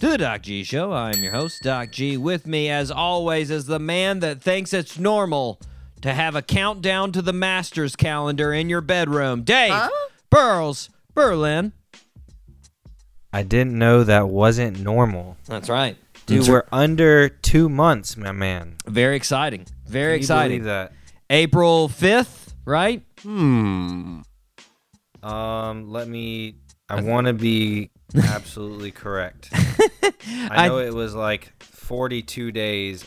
to the Doc G Show. I'm your host, Doc G. With me, as always, is the man that thinks it's normal to have a countdown to the Masters calendar in your bedroom, Dave Burles Berlin. I didn't know that wasn't normal. That's right. Dude, we're under two months, my man. Very exciting. Very Can you exciting. believe that? April 5th, right? Hmm. Um, let me. I want to be absolutely correct. I know it was like 42 days.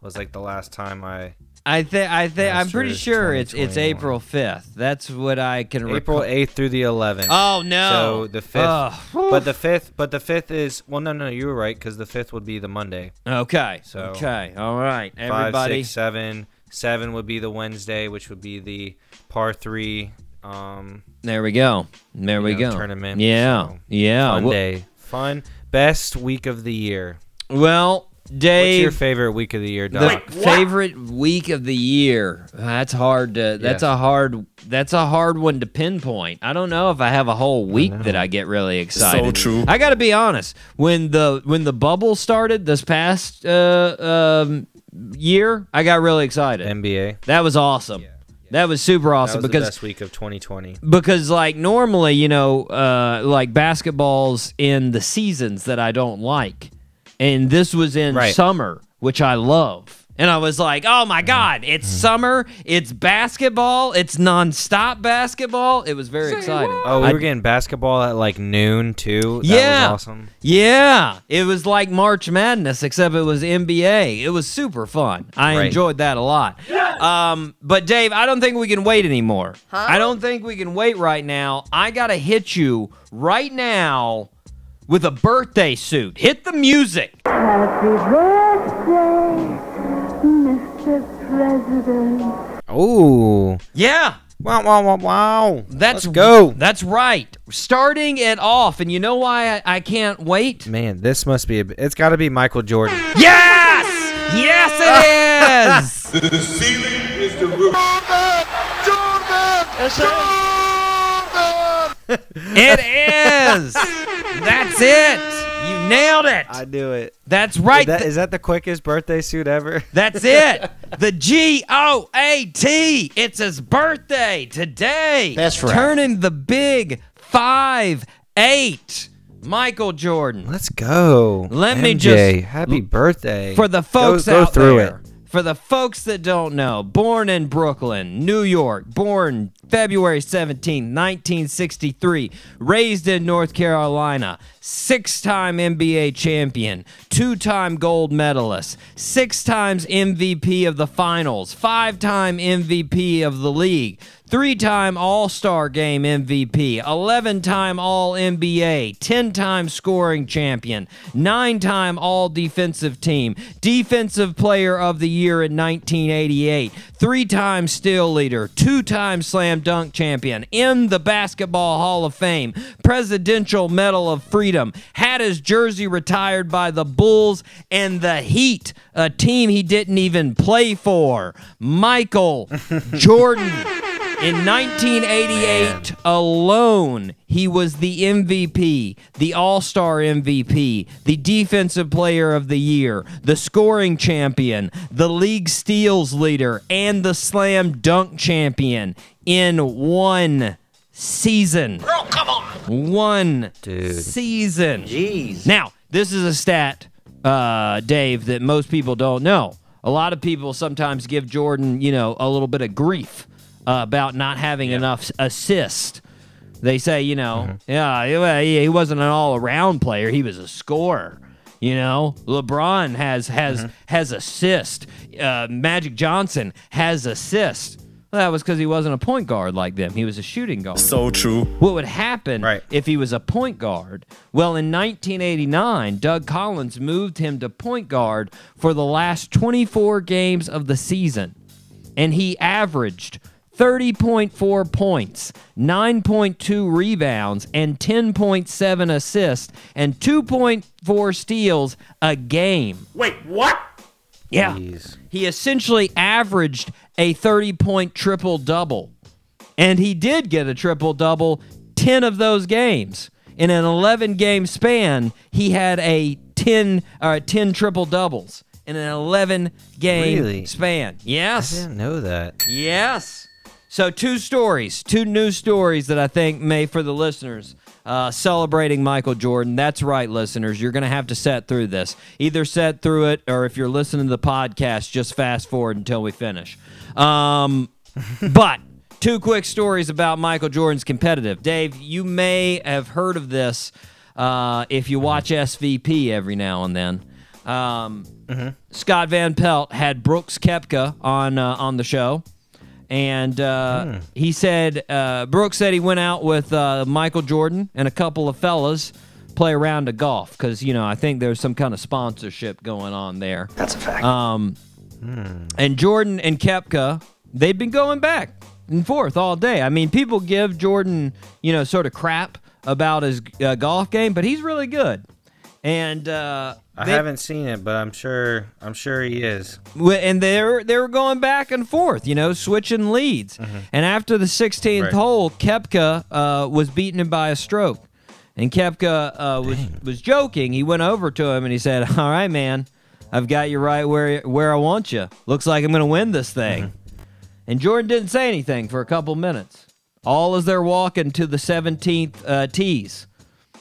Was like the last time I. I think I think I'm pretty sure it's it's April 5th. That's what I can April recall. 8th through the 11th. Oh no. So the fifth, but the fifth, but the fifth is well, no, no, you were right because the fifth would be the Monday. Okay. So, okay. All right. Five, Everybody. six, seven. Seven would be the Wednesday, which would be the par three. Um, There we go. There we know, go. tournament, Yeah. so yeah. fun Well- day, fun, best week of the year. Well, What's Dave, your favorite week of the year, the Doc? favorite week of the year. That's hard to. That's Yeah. a hard. That's a hard one to pinpoint. I don't know if I have a whole week that I get really excited. So true. I got to be honest. When the when the bubble started this past uh, um, year, I got really excited. NBA. that was awesome. That was super That awesome was the because best week of 2020. because like normally you know uh like basketballs in the seasons that i don't like and this was in Right. summer which i love and i was like oh my god it's summer it's basketball it's non-stop basketball. It was very exciting. Oh, we I- were getting basketball at like noon too. That Yeah. was awesome. yeah. It was like march madness except it was nba it was super fun. I Right. enjoyed that a lot. Um, but dave i don't think we can wait anymore. I don't think we can wait right now. I gotta hit you right now with a birthday suit. Hit the music. Happy birthday, President. Oh, yeah wow, wow, wow, wow. that's Let's go, that's right starting it off and you know why i, I can't wait man. This must be. A, it's got to be Michael Jordan. yes yes it is It is. That's it. You nailed it. I do it. That's right. Is that, that the quickest birthday suit ever? That's it. The G O A T. It's his birthday today. That's right. Turning the big five eight. Michael Jordan. Let's go. Let me MJ, just- happy birthday For the folks go, go out through there. For the folks that don't know, born in Brooklyn, New York, born February 17, 1963, raised in North Carolina, six time NBA champion, two time gold medalist, six times MVP of the finals, five time MVP of the league, three time All Star Game MVP, 11 time All NBA, 10 time scoring champion, nine time All Defensive Team, Defensive Player of the Year in 1988, three time Steel Leader, two time Slam Dunk Champion, in the Basketball Hall of Fame, Presidential Medal of Freedom, had his jersey retired by the Bulls and the Heat, a team he didn't even play for. Michael Jordan. In 1988 alone, he was the MVP, the All Star MVP, the Defensive Player of the Year, the scoring champion, the league steals leader, and the slam dunk champion in one season. Girl, come on. One Dude. season. Jeez. Now, this is a stat, uh, Dave, that most people don't know. A lot of people sometimes give Jordan, you know, a little bit of grief uh, about not having enough assist. They say, you know, yeah, he- well, he, he wasn't an all-around player; he was a scorer. You know, LeBron has has has assist. Uh, Magic Johnson has assist. Well, that was because he wasn't a point guard like them. He was a shooting guard. So true. What would happen Right. if he was a point guard? Well, in 1989, Doug Collins moved him to point guard for the last 24 games of the season, and he averaged 30.4 points, 9.2 rebounds, and 10.7 assists, and 2.4 steals a game. Wait, what? Yeah. Jeez. He essentially averaged a 30 point triple double. And he did get a triple double 10 of those games. In an 11 game span, he had a 10 uh, 10 triple doubles in an 11 game Really? span. Yes. I Yes. didn't know that. Yes. So two stories, two news stories that I think may for the listeners uh, celebrating Michael Jordan. That's right, listeners. You're going to have to set through this. Either set through it, or if you're listening to the podcast, just fast forward until we finish. Um, but two quick stories about Michael Jordan's competitive. Dave, you may have heard of this uh, if you watch SVP every now and then. Um, Scott Van Pelt had Brooks Koepka on uh, on the show, and uh, he said uh, Brooks said he went out with uh, Michael Jordan and a couple of fellas play around of golf because you know I think there's some kind of sponsorship going on there. That's a fact. Um, and Jordan and Koepka, they've been going back and forth all day. I mean, people give Jordan, you know, sort of crap about his uh, golf game, but he's really good. And uh, I they- haven't seen it, but I'm sure I'm sure he is. And they they were going back and forth, you know, switching leads. And after the 16th Right. hole, Koepka uh, was beaten by a stroke, and Koepka uh, was was joking. He went over to him and he said, "All right, man, I've got you right where where I want you. Looks like I'm going to win this thing." And Jordan didn't say anything for a couple minutes. All as they're walking to the 17th uh, tees.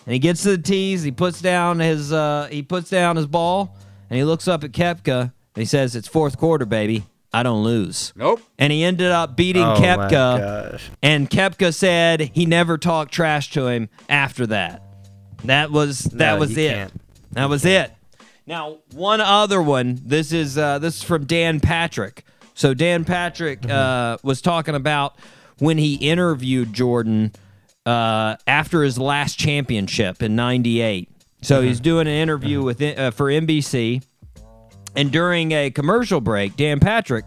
And he gets to the tees, he puts down his uh, he puts down his ball, and he looks up at Koepka and he says, "It's fourth quarter, baby. I don't lose." nope. And he ended up beating oh my Koepka, gosh. and Koepka said he never talked trash to him after that. That was that No, was he it. can't. That was it. Now, one other one. This is uh, this is from Dan Patrick. So Dan Patrick Mm-hmm. uh, was talking about when he interviewed Jordan uh, after his last championship in '98. So he's Mm-hmm. doing an interview with uh, for NBC, and during a commercial break, Dan Patrick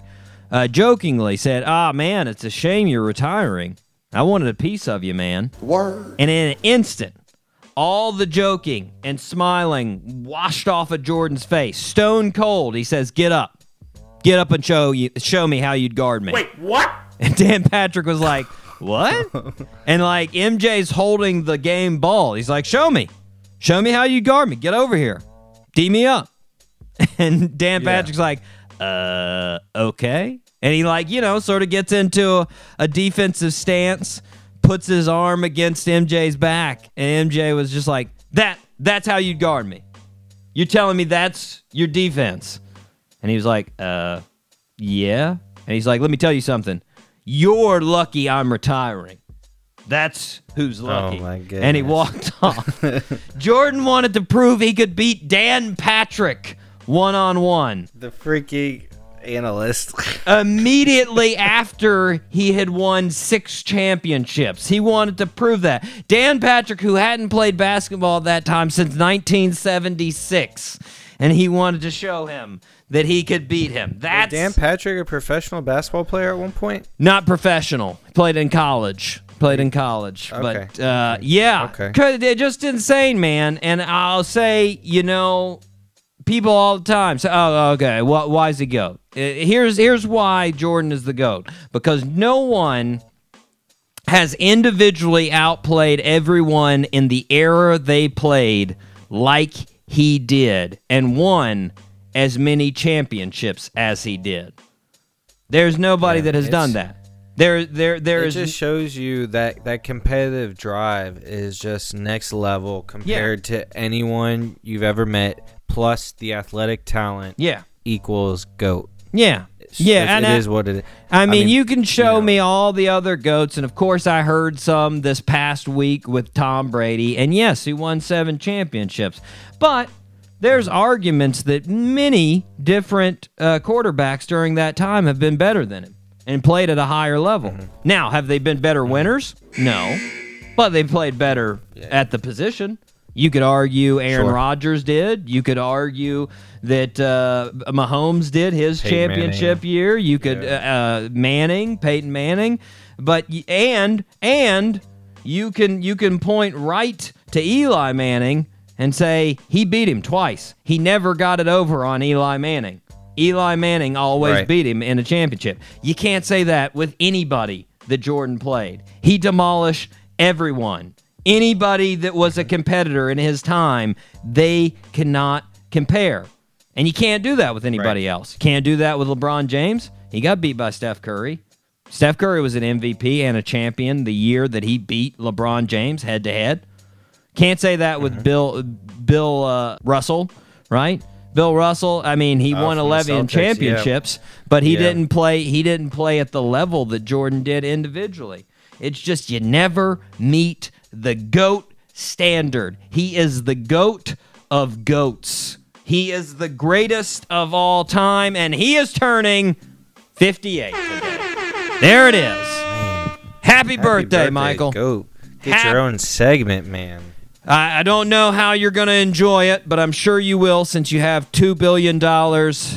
uh, jokingly said, "Ah, man, it's a shame you're retiring. I wanted a piece of you, man." Word. And in an instant, all the joking and smiling washed off of Jordan's face. Stone cold. He says, "Get up, get up and show you, show me how you'd guard me." Wait, what? And Dan Patrick was like, "What?" and like MJ's holding the game ball. He's like, "Show me, show me how you guard me. Get over here, D me up." And Dan Yeah. Patrick's like, "Uh, okay." And he like, you know, sort of gets into a, a defensive stance, puts his arm against MJ's back, and MJ was just like, "That, that's how you guard me. You're telling me that's your defense?" And he was like, "Uh, yeah." And he's like, "Let me tell you something. You're lucky I'm retiring. That's who's oh, lucky." my And he walked off. Jordan wanted to prove he could beat Dan Patrick one on one The freaky analyst. immediately after he had won six championships. He wanted to prove that. Dan Patrick, who hadn't played basketball at that time since 1976, and he wanted to show him that he could beat him. That's Dan Patrick, a professional basketball player at one point. not professional. Played in college. Played in college. Okay. But uh, yeah, Okay. 'Cause they're just insane, man. And I'll say, you know, people all the time say, "Oh, okay, why is he goat?" Uh, Here's here's why Jordan is the goat because no one has individually outplayed everyone in the era they played like he did and won as many championships as he did. There's nobody Yeah, that has done that. There, there, there It is. just shows you that that competitive drive is just next level compared to anyone you've ever met. Plus the athletic talent yeah, equals goat. yeah, yeah. it's- and it I- is what it is. I mean, mean, you can show know. me all the other goats, and of course, I heard some this past week with Tom Brady, and yes, he won seven championships. But there's arguments that many different uh, quarterbacks during that time have been better than him. and played at a higher level. Now, have they been better winners? No. But they played better at the position. You could argue Aaron Sure. Rodgers did. You could argue that uh, Mahomes did his Peyton championship year. You could uh, uh, Manning, Peyton Manning, but and and you can you can point right to Eli Manning and say he beat him twice. He never got it over on Eli Manning. Eli Manning always Right. beat him in a championship. You can't say that with anybody that Jordan played. He demolished everyone. Anybody that was a competitor in his time, they cannot compare. And you can't do that with anybody else. Can't do that with LeBron James. He got beat by Steph Curry. Steph Curry was an MVP and a champion the year that he beat LeBron James head to head. Can't say that with Bill Bill uh, Russell, right? Bill Russell, I mean, he Uh, won 11 Celtics, yeah. championships, but he Yeah. didn't play he didn't play at the level that Jordan did individually. It's just you never meet the goat standard. He is the goat of goats. He is the greatest of all time and he is turning 58 today. There it is. Happy, Happy birthday, Michael. Go get Hap- your own segment, man. I, I don't know how you're going to enjoy it, but I'm sure you will since you have $2 billion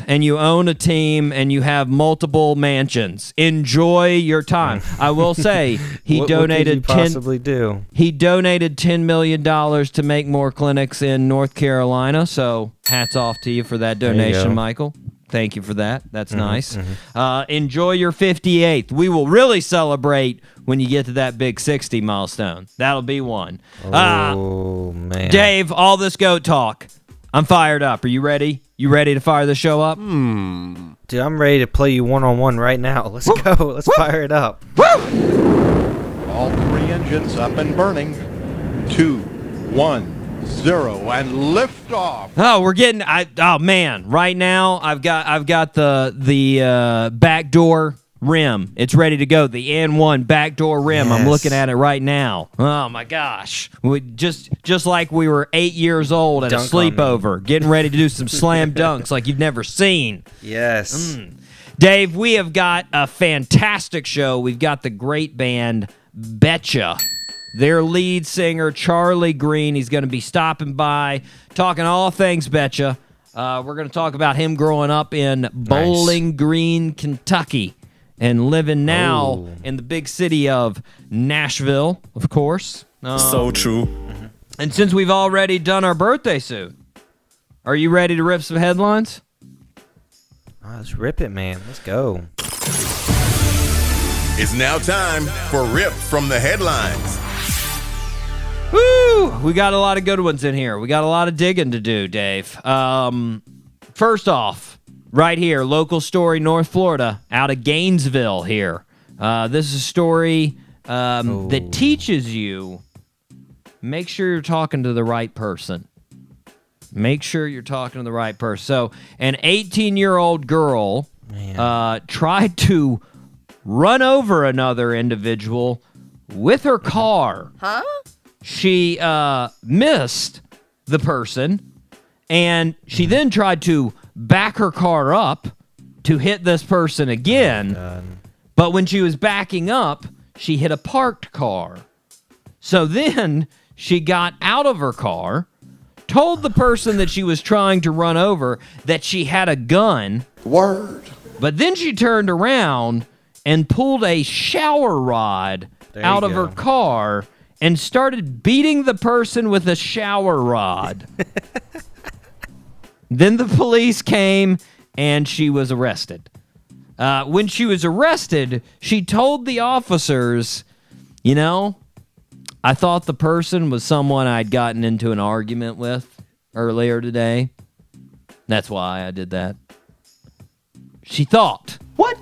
and you own a team and you have multiple mansions. Enjoy your time. I will say he what, donated what could you 10 possibly do. he donated $10 million to make more clinics in North Carolina. So hats off to you for that donation. Michael. Thank you for that. That's nice. Uh, enjoy your 58th. We will really celebrate when you get to that big 60 milestone. That'll be one. Uh, oh man, Dave, all this goat talk. I'm fired up. Are you ready? You ready to fire the show up? dude, I'm ready to play you one on one right now. Let's go. Let's fire it up. All three engines up and burning. Two, one, zero, and lift off. Oh, we're getting. I oh man, right now I've got I've got the the uh, backdoor rim. It's ready to go. The N1 backdoor rim. I'm looking at it right now. Oh my gosh, we just just like we were eight years old at Dunk a sleepover, getting ready to do some slam dunks like you've never seen. Yes. Dave, we have got a fantastic show. We've got the great band Betcha. Their lead singer, Charlie Green, he's going to be stopping by, talking all things Betcha. Uh, we're going to talk about him growing up in Bowling Green, Kentucky, and living now Oh. in the big city of Nashville, of course. Um, So true. and since we've already done our birthday suit, are you ready to rip some headlines? Oh, let's rip it, man. Let's go. It's now time for Rip from the Headlines. Woo! We got a lot of good ones in here. We got a lot of digging to do, Dave. Um, first off, right here, local story, North Florida, out of Gainesville here. Uh, this is a story um, that teaches you make sure you're talking to the right person. Make sure you're talking to the right person. So, an 18 year old girl uh, tried to run over another individual with her car she uh, missed the person and she then tried to back her car up to hit this person again. but when she was backing up, she hit a parked car. So then she got out of her car, told the person that she was trying to run over that she had a gun. Word. But then she turned around and pulled a shower rod There out you of her car and started beating the person with a shower rod. then the police came and she was arrested. Uh, when she was arrested, she told the officers, you know, I thought the person was someone I'd gotten into an argument with earlier today. That's why I did that. She thought. What?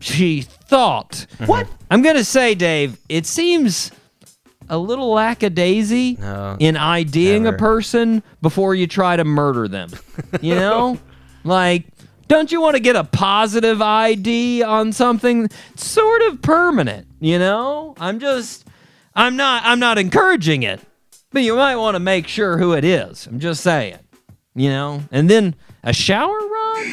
She thought. What? I'm going to say, Dave, it seems a little lackadaisy No, in IDing a person before you try to murder them. You know? like, don't you want to get a positive ID on something sort of permanent, you know? I'm just I'm not I'm not encouraging it. But you might want to make sure who it is. I'm just saying. You know? And then a shower rod?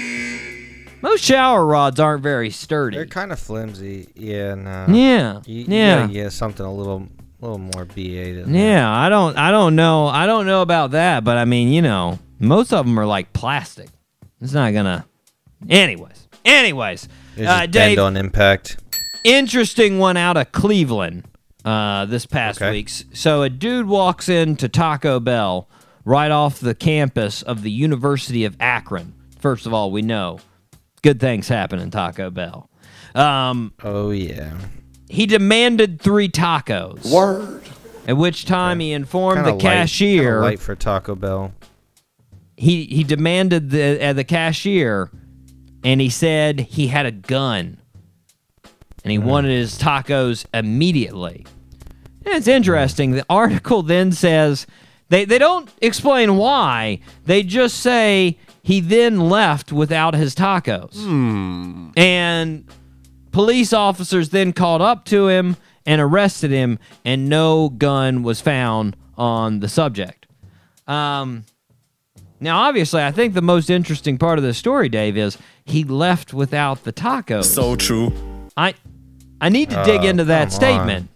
Most shower rods aren't very sturdy. They're kind of flimsy. Yeah, no. yeah, You, you yeah. gotta get something a little, little more BA than that. Yeah, I don't I don't know. I don't know about that, but I mean, you know, most of them are like plastic. It's not gonna Anyways. Anyways. Uh, Dave, on impact. interesting one out of Cleveland uh, this past Okay. week. So a dude walks into Taco Bell right off the campus of the University of Akron. First of all, we know good things happen in Taco Bell. Um, Oh yeah. He demanded three tacos. Word. At which time he informed Kinda the light- cashier. kinda light for Taco Bell. he he demanded the uh, the cashier, and he said he had a gun, and he wanted his tacos immediately. And it's interesting. The article then says they they don't explain why. They just say he then left without his tacos, and police officers then called up to him and arrested him, and no gun was found on the subject. Um. Now, obviously, I think the most interesting part of the story, Dave, is he left without the tacos. So true. I, I need to dig Oh, into that statement.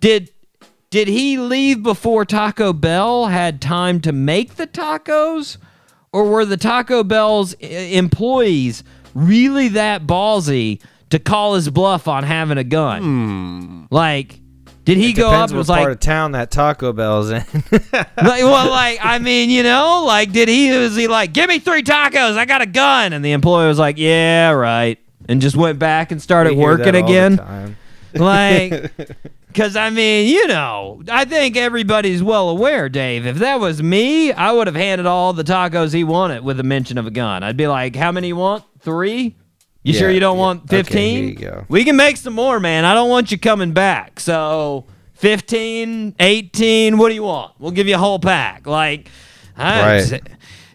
Did did he leave before Taco Bell had time to make the tacos, or were the Taco Bell's employees really that ballsy to call his bluff on having a gun? Like, did he go up and was part like, of town that Taco Bell's in. like, well, like, I mean, you know, like, did he, was he like, give me three tacos, I got a gun? And the employee was like, yeah, right. And just went back and started We working that all the again. Like, because I mean, you know, I think everybody's well aware, Dave. If that was me, I would have handed all the tacos he wanted with a mention of a gun. I'd be like, how many you want? Three? You sure you don't yeah. want 15? here you go. We can make some more, man. I don't want you coming back. So 15, 18, what do you want? We'll give you a whole pack. Like, I, Right.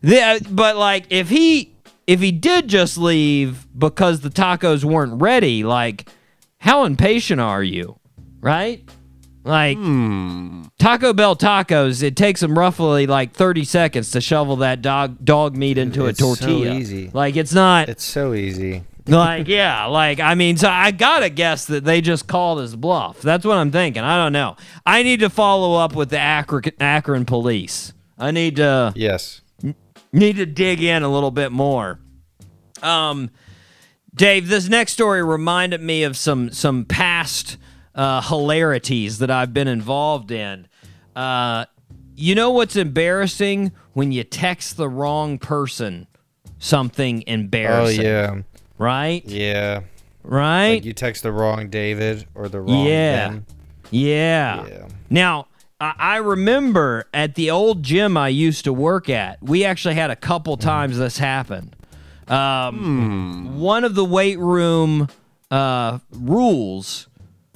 the, uh, but like if he if he did just leave because the tacos weren't ready, like how impatient are you? Right? Like hmm. Taco Bell tacos, it takes them roughly like 30 seconds to shovel that dog dog meat into It's a so easy. Like it's not It's so easy. Like yeah, like I mean, so I gotta guess that they just called his bluff. That's what I'm thinking. I don't know. I need to follow up with the Akron, Akron police. I need to Yes. need to dig in a little bit more. Um, Dave, this next story reminded me of some some past uh, hilarities that I've been involved in. Uh, you know what's embarrassing when you text the wrong person something embarrassing. Oh embarrassing, yeah. Right? Yeah. Right? Like you text the wrong David or the wrong Yeah. Ben. Yeah. Yeah. Now, I I remember at the old gym I used to work at, we actually had a couple times this happen. Um, One of the weight room uh, rules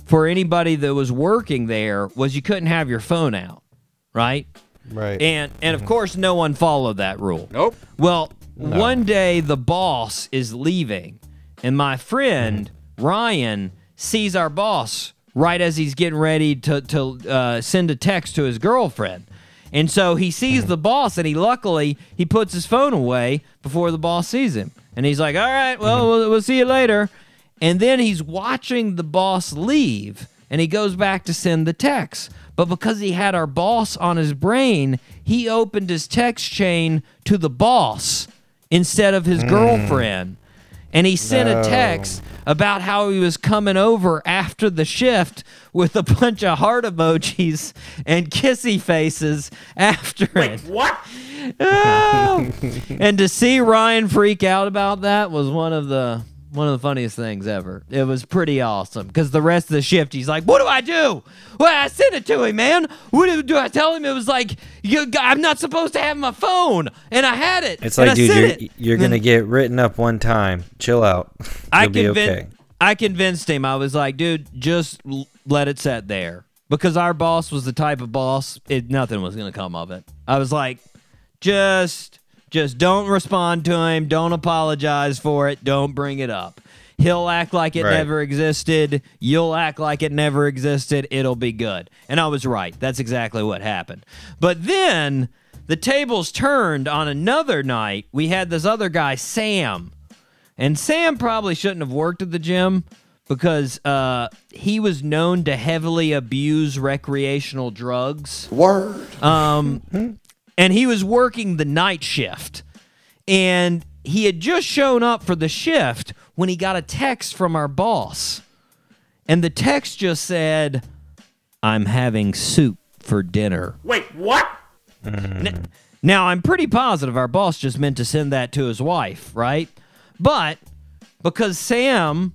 for anybody that was working there was you couldn't have your phone out, right? Right. And and of course, no one followed that rule. Nope. Well, one day the boss is leaving, and my friend Ryan sees our boss right as he's getting ready to to uh, send a text to his girlfriend. And so he sees the boss, and he luckily he puts his phone away before the boss sees him, and he's like, "All right, well, we'll, we'll see you later." And then he's watching the boss leave, and he goes back to send the text. But because he had our boss on his brain, he opened his text chain to the boss instead of his hmm. girlfriend. And he sent a text about how he was coming over after the shift with a bunch of heart emojis and kissy faces after it. What? Oh. and to see Ryan freak out about that was one of the one of the funniest things ever. It was pretty awesome because the rest of the shift, he's like, "What do I do? Well, I sent it to him, man. What do, do I tell him? It was like, you, I'm not supposed to have my phone, and I had it. It's like, dude, you're, it." you're gonna get written up one time. Chill out. I convinced, okay. I convinced him. I was like, dude, just l- let it set there because our boss was the type of boss. It nothing was gonna come of it. I was like, just, just don't respond to him. Don't apologize for it. Don't bring it up. He'll act like it Right. never existed. You'll act like it never existed. It'll be good. And I was right. That's exactly what happened. But then the tables turned on another night. We had this other guy, Sam And Sam probably shouldn't have worked at the gym because uh, he was known to heavily abuse recreational drugs. Word. Um, and he was working the night shift. And he had just shown up for the shift when he got a text from our boss. And the text just said, I'm having soup for dinner. Wait, what? Now, I'm pretty positive our boss just meant to send that to his wife, right? But because Sam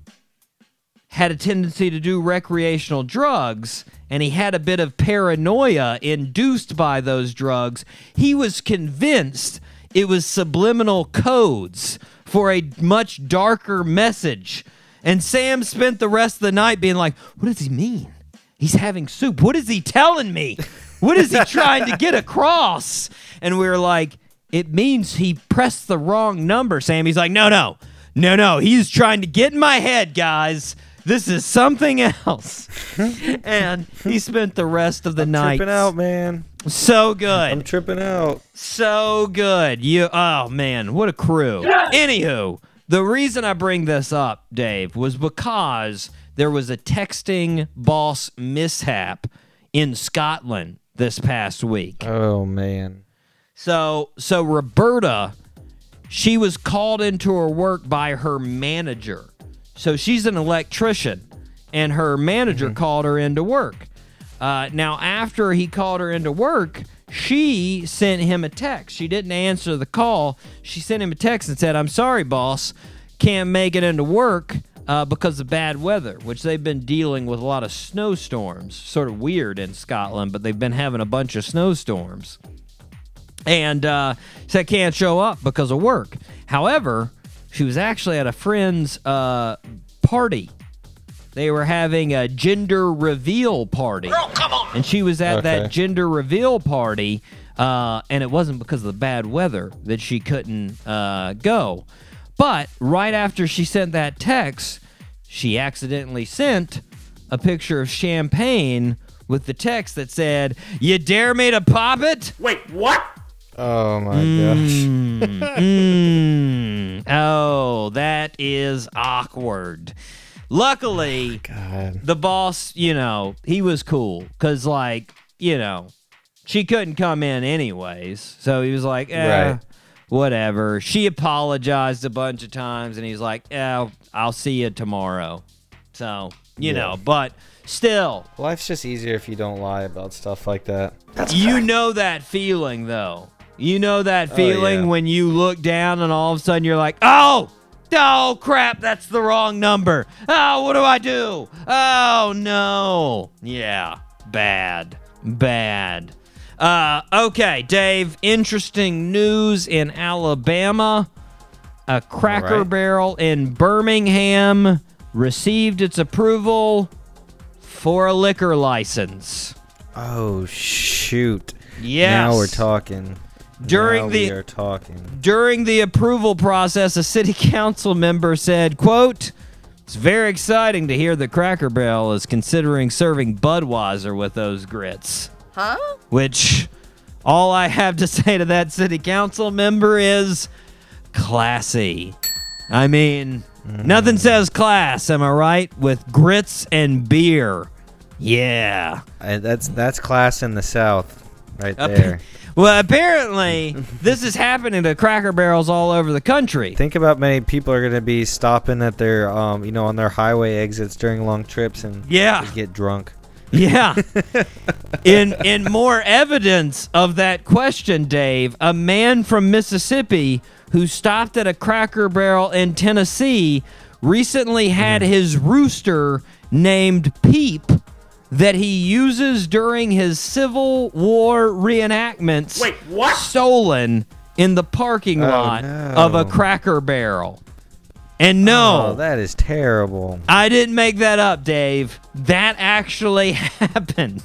had a tendency to do recreational drugs and he had a bit of paranoia induced by those drugs, he was convinced it was subliminal codes for a much darker message. And Sam spent the rest of the night being like, What does he mean? He's having soup. What is he telling me? What is he trying to get across? And we were like, It means he pressed the wrong number, Sam. He's like, No, no, no, no. He's trying to get in my head, guys. This is something else. and he spent the rest of the night Tripping out, man. so good. I'm tripping out. So good. You oh man, what a crew. Anywho, the reason I bring this up, Dave, was because there was a texting boss mishap in Scotland this past week. Oh man. So so Roberta, she was called into her work by her manager. So she's an electrician, and her manager called her into work. Uh, now after he called her into work, she sent him a text. She didn't answer the call. She sent him a text and said, "I'm sorry, boss, can't make it into work." Uh, because of bad weather, which they've been dealing with a lot of snowstorms. Sort of weird in Scotland, but they've been having a bunch of snowstorms and uh, said can't show up because of work. However, she was actually at a friend's uh, party. They were having a gender reveal party, and she was at that gender reveal party. Uh, and it wasn't because of the bad weather that she couldn't uh, go. But right after she sent that text, she accidentally sent a picture of champagne with the text that said, "You dare me to pop it?" Wait, what? Oh my gosh. Mm. Oh, that is awkward. Luckily, God. the boss, you know, he was cool because, like, you know, she couldn't come in anyways. So he was like, eh, Right. whatever. She apologized a bunch of times and he's like, yeah, I'll see you tomorrow. So, you Yeah. know, but still, Life's just easier if you don't lie about stuff like that. you know that feeling though. You know that Oh, feeling yeah. when you look down and all of a sudden you're like, "Oh, oh crap, that's the wrong number. Oh, what do I do? Oh no." Yeah, bad. Bad. Uh okay, Dave, interesting news in Alabama. A Cracker right. Barrel in Birmingham received its approval for a liquor license. Oh shoot. Yes. Now we're talking. During Now the- we are talking. During the approval process, a city council member said, quote, It's very exciting to hear that Cracker Barrel is considering serving Budweiser with those grits. Huh? Which all I have to say to that city council member is classy. I mean, mm. nothing says class, am I right? With grits and beer. Yeah. I, that's that's class in the South, right there. Well, apparently, this is happening to Cracker Barrels all over the country. Think about many people are going to be stopping at their, um, you know, on their highway exits during long trips and Yeah. get drunk. Yeah. in in more evidence of that question, Dave, a man from Mississippi who stopped at a Cracker Barrel in Tennessee recently had his rooster named Peep that he uses during his Civil War reenactments Wait, what? stolen in the parking Oh, lot no. of a Cracker Barrel. And no, Oh, that is terrible. I didn't make that up, Dave. That actually happened.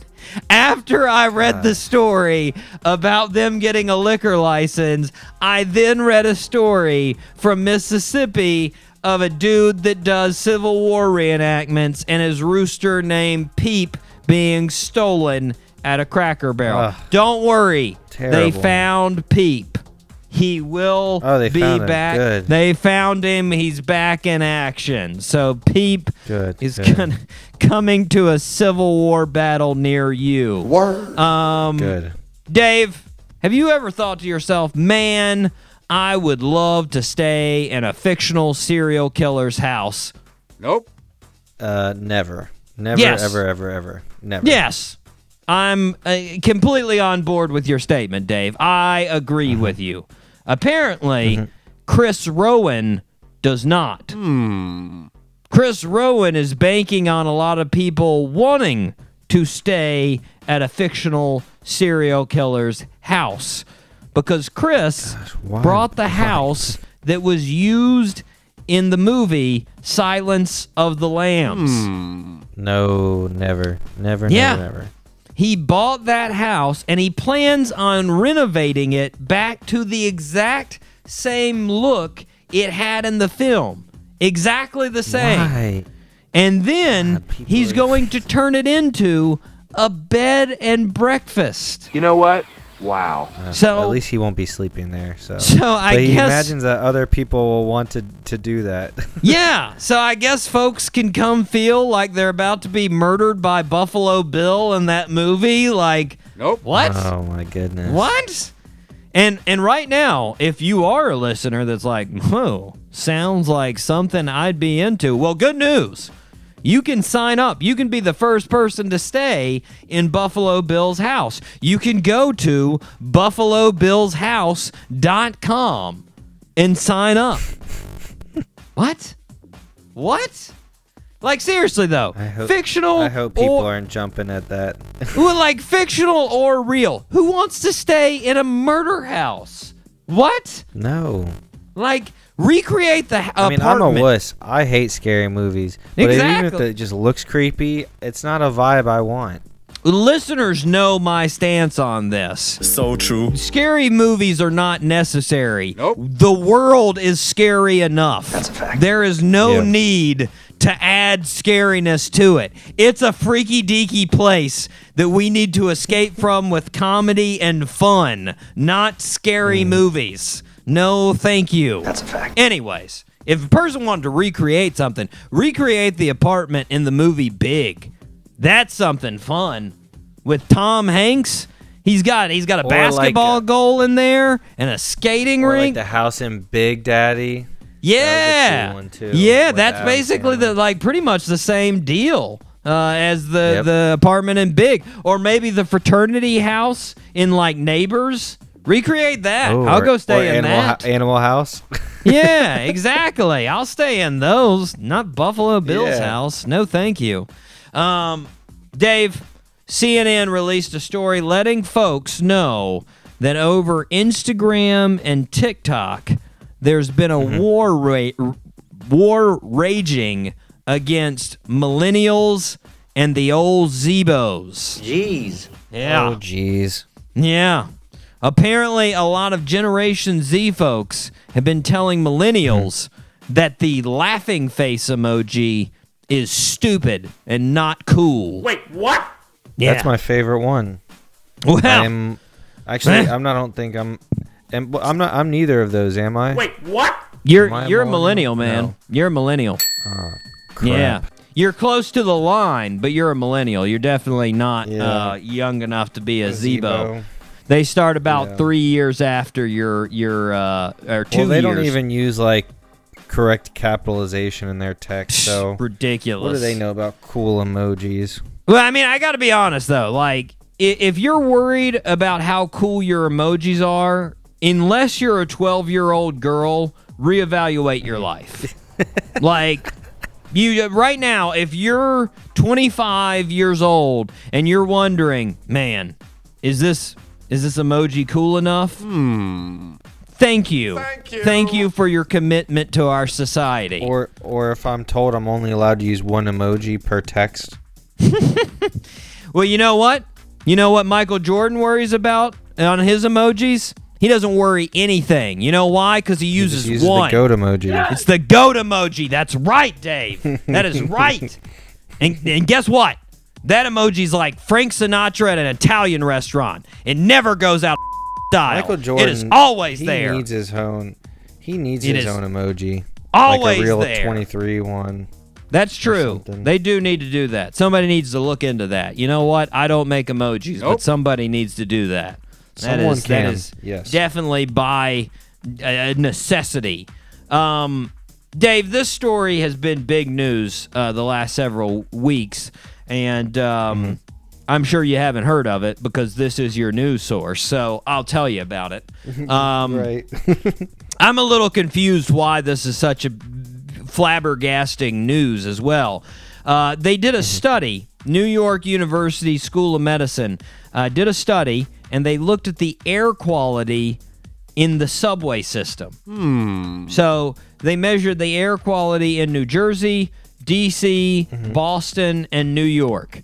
After I read the story about them getting a liquor license, I then read a story from Mississippi of a dude that does Civil War reenactments and his rooster named Peep being stolen at a cracker barrel. Ugh. Don't worry. They found Peep. He will Oh, be back. Good. They found him. He's back in action. So Peep Good, is good. gonna, coming to a Civil War battle near you. Word. Um, Good. Dave, have you ever thought to yourself, man, I would love to stay in a fictional serial killer's house? Nope. Uh, never, never, Yes. ever, ever, ever, never. Yes. I'm uh, completely on board with your statement, Dave. I agree Mm-hmm. with you. Apparently, Chris Rowan does not. Hmm. Chris Rowan is banking on a lot of people wanting to stay at a fictional serial killer's house because Chris why- brought the house that was used in the movie Silence of the Lambs. Hmm. No, never, never, Yeah. never, never. He bought that house and he plans on renovating it back to the exact same look it had in the film. Exactly the same. Why? And then God, he's are- going to turn it into a bed and breakfast. You know what? Wow. Uh, so At least he won't be sleeping there. So, So I but he guess- imagines that other people will want to to do that. yeah, so I guess folks can come feel like they're about to be murdered by Buffalo Bill in that movie like Nope. what? oh my goodness. What? And and right now, if you are a listener that's like, whoa, sounds like something I'd be into, well, good news. You can sign up. You can be the first person to stay in Buffalo Bill's house. You can go to buffalobillshouse.com and sign up. what? What? Like seriously though, I hope, fictional. I hope people or- aren't jumping at that. like fictional or real. Who wants to stay in a murder house? What? no. Like recreate the h- I mean, I'm a wuss. I hate scary movies. But even if it just looks creepy, it's not a vibe I want. Listeners know my stance on this. So true. Scary movies are not necessary. Nope. The world is scary enough. That's a fact. There is no Yeah. need to add scariness to it. It's a freaky deaky place that we need to escape from with comedy and fun, not scary mm. movies. No, thank you. That's a fact. Anyways, if a person wanted to recreate something, recreate the apartment in the movie Big. That's something fun. With Tom Hanks, he's got he's got a Or like basketball a- goal in there and a skating Or like rink. the house in Big Daddy. yeah, one, too, yeah, that's Adam basically Sandler. the like pretty much the same deal uh, as the Yep. the apartment in Big, or maybe the fraternity house in like Neighbors. Recreate that. Oh, I'll or- go stay or in Animal, that. Hou- Animal House. yeah, exactly. I'll stay in those, not Buffalo Bill's Yeah. house. No, thank you. Um, Dave, CNN released a story letting folks know that over Instagram and TikTok, there's been a Mm-hmm. war ra- war raging against millennials and the old Zebos. Jeez. Yeah. Oh, jeez. Yeah. Apparently, a lot of Generation Z folks have been telling millennials that the laughing face emoji is stupid and not cool. Wait, what? Yeah. That's my favorite one. well, I'm actually. I'm not. I don't think I'm. am- I'm not. I'm neither of those. Am I? Wait, what? you're am you're a millennial? millennial, man. No. You're a millennial. Crap. Yeah. You're close to the line, but you're a millennial. You're definitely not Yeah. uh, young enough to be a, A Zebo. They start about Yeah. three years after your your uh, or two Well, they years. don't even use like correct capitalization in their text. So ridiculous. what do they know about cool emojis? Well, I mean, I got to be honest though. Like, if you're worried about how cool your emojis are, unless you're a 12 year old girl, reevaluate your life. like, you right now, if you're 25 years old and you're wondering, man, is this is this emoji cool enough? Hmm. Thank you. Thank you. Thank you for your commitment to our society. Or or if I'm told I'm only allowed to use one emoji per text. Well, you know what? You know what Michael Jordan worries about on his emojis? He doesn't worry anything. You know why? Because he He uses, just uses one. the goat emoji. it's the goat emoji. That's right, Dave. that is right. And, and guess what? That emoji's like Frank Sinatra at an Italian restaurant. It never goes out. dial. Michael Jordan it is always he there. needs his own. He needs It his own emoji. always like a real there. 23 one. That's true. They do need to do that. Somebody needs to look into that. You know what? I don't make emojis, but somebody needs to do that. That Someone is- that can, is yes. definitely by uh, necessity. Um, Dave, this story has been big news uh, the last several weeks, and um, Mm-hmm. I'm sure you haven't heard of it because this is your news source. So I'll tell you about it. Um, Right. I'm a little confused why this is such a flabbergasting news as well. Uh, they did a study, New York University School of Medicine uh, did a study, and they looked at the air quality in the subway system. Hmm. So they measured the air quality in New Jersey, D.C., mm-hmm. Boston, and New York.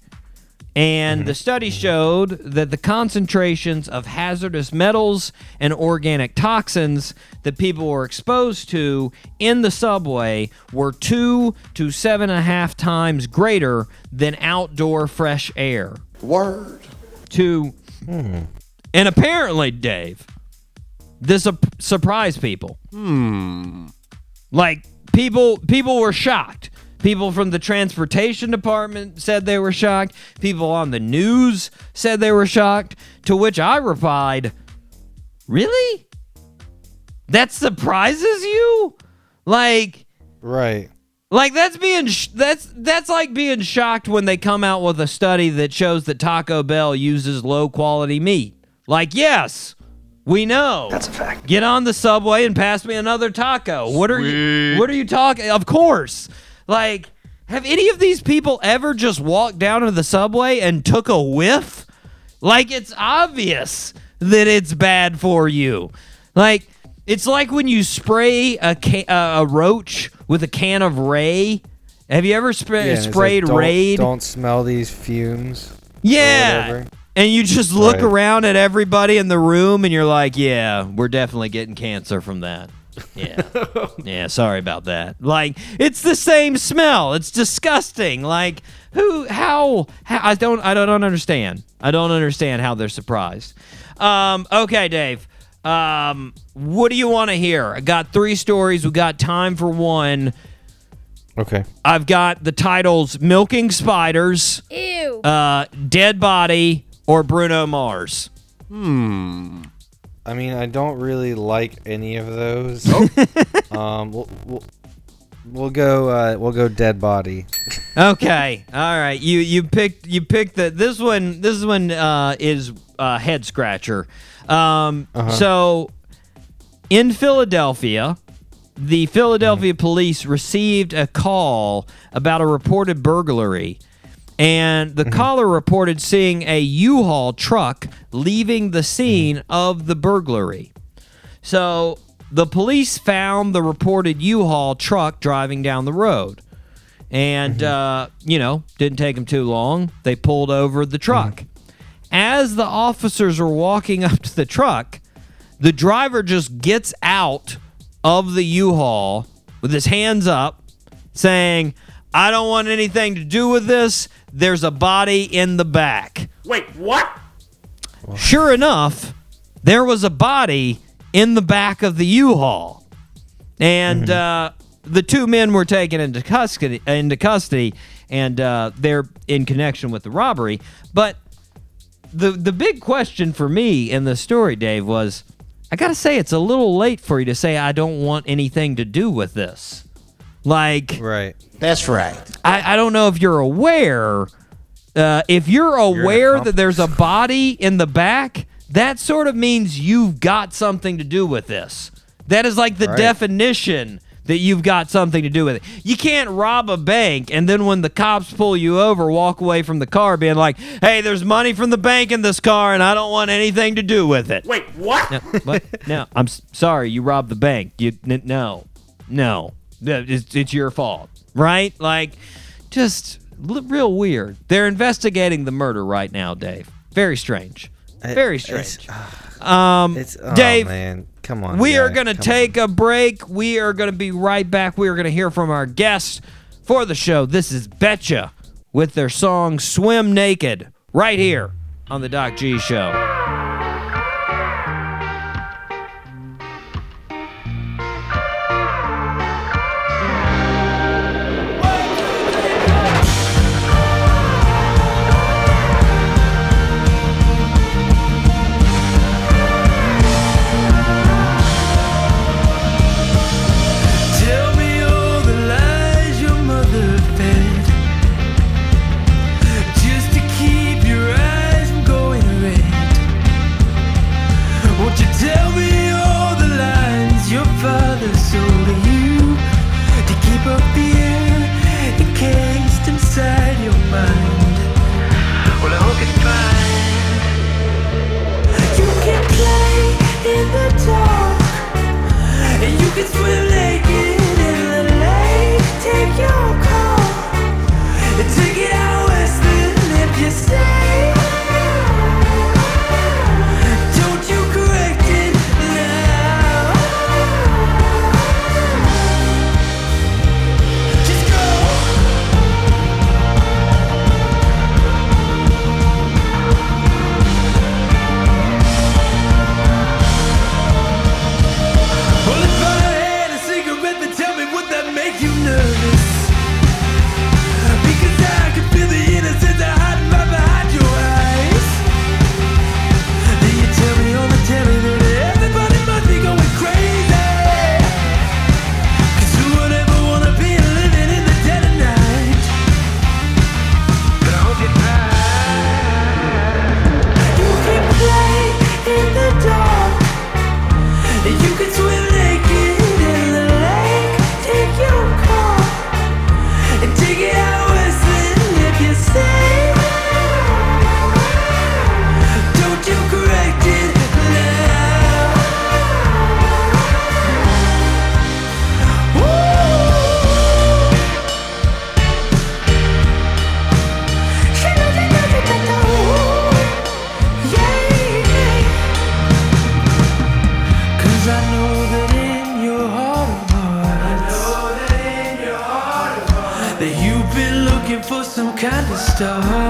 And mm-hmm. the study showed that the concentrations of hazardous metals and organic toxins that people were exposed to in the subway were two to seven and a half times greater than outdoor fresh air. Word. To hmm. and apparently, Dave, this sup- surprised people. Hmm. Like people, people were shocked. People from the transportation department said they were shocked. People on the news said they were shocked. To which I replied, "Really? That surprises you? Like, right. like that's being sh- that's that's like being shocked when they come out with a study that shows that Taco Bell uses low quality meat. Like, yes, we know. That's a fact. Get on the subway and pass me another taco. What are you What are you talking? Of course. Like, have any of these people ever just walked down to the subway and took a whiff? Like it's obvious that it's bad for you. Like it's like when you spray a ca- uh, a roach with a can of Ray. Have you ever spray- Yeah, it's like, sprayed don't, Raid? Don't smell these fumes. Yeah. And you just look Right. around at everybody in the room and you're like, yeah, we're definitely getting cancer from that. Yeah. yeah, sorry about that. Like, it's the same smell. It's disgusting. Like, who how, how I don't I don't understand. I don't understand how they're surprised. Um, okay, Dave. Um, what do you want to hear? I got three stories. We got time for one. Okay. I've got the titles Milking Spiders, Ew. uh, Dead Body, or Bruno Mars. I mean, I don't really like any of those. um, we'll, we'll, we'll go. Uh, we'll go dead body. Okay, all right. You you picked you picked the this one. This one uh, is uh, head scratcher. Um, So in Philadelphia, the Philadelphia police received a call about a reported burglary. And the mm-hmm. caller reported seeing a U-Haul truck leaving the scene mm-hmm. of the burglary. So the police found the reported U-Haul truck driving down the road. And, mm-hmm. uh, you know, didn't take them too long. They pulled over the truck. As the officers were walking up to the truck, the driver just gets out of the U-Haul with his hands up, saying, I don't want anything to do with this. There's a body in the back. Wait, what? Sure enough, there was a body in the back of the U-Haul, and uh, the two men were taken into custody. Into custody, and uh, they're in connection with the robbery. But the the big question for me in the story, Dave, was I gotta say it's a little late for you to say I don't want anything to do with this. Like Right. That's right. I, I don't know if you're aware. Uh, if you're aware that there's a body in the back, that sort of means you've got something to do with this. That is like the Right. definition that you've got something to do with it. You can't rob a bank and then when the cops pull you over, walk away from the car being like, hey, there's money from the bank in this car and I don't want anything to do with it. Wait, what? No, what? no, I'm s- sorry. You robbed the bank. You n- no, no. It's, it's your fault, right? Like, just l- real weird. They're investigating the murder right now, Dave. Very strange. Very It's- strange. Um, It's oh, Dave, man, come on. we are going to take a break. We are going to be right back. We are going to hear from our guest for the show. This is Betcha with their song Swim Naked right here on the Doc G Show. Take your and take it out west. Then if you some kind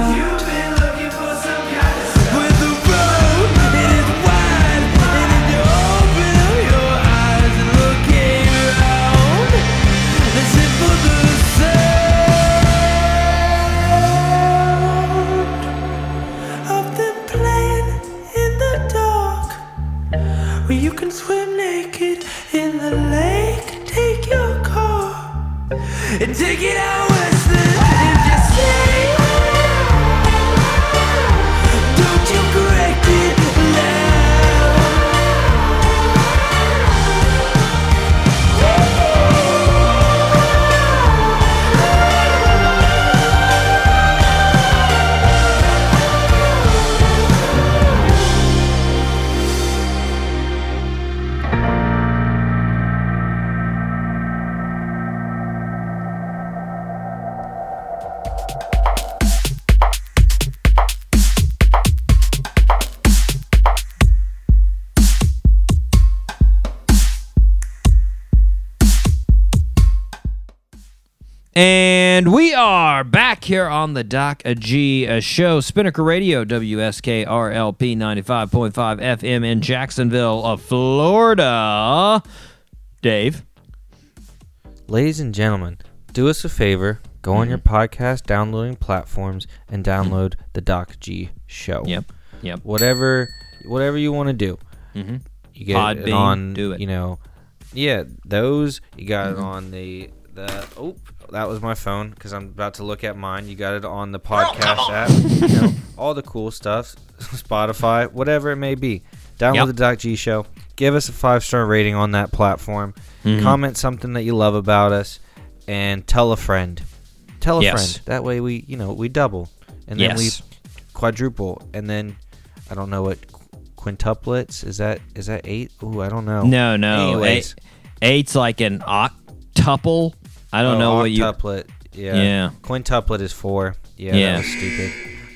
here on the Doc G uh, show, Spinnaker Radio, WSKRLP 95.5 FM in Jacksonville, of Florida. Dave. Ladies and gentlemen, do us a favor. Go on your Mm-hmm. podcast downloading platforms and download the Doc G show. Yep. Yep. Whatever, whatever you want to do. Mhm. You get it Podbean, on. do it. You know, yeah, those. You got Mm-hmm. it on the the. Oh, that was my phone because I'm about to look at mine. You got it on the podcast app. You know, all the cool stuff. Spotify, whatever it may be. Download Yep. the Doc G show. Give us a five star rating on that platform. Mm-hmm. Comment something that you love about us, and tell a friend. Tell a Yes. friend. That way we, you know, we double, and then Yes. we quadruple, and then I don't know what quintuplets is that. Is that eight? Ooh, I don't know. No, no. Anyways. Eight, eight's like an octuple. I don't Oh, know what you. octuplet. Yeah. Yeah. Quintuplet is four. Yeah. Yeah. Stupid.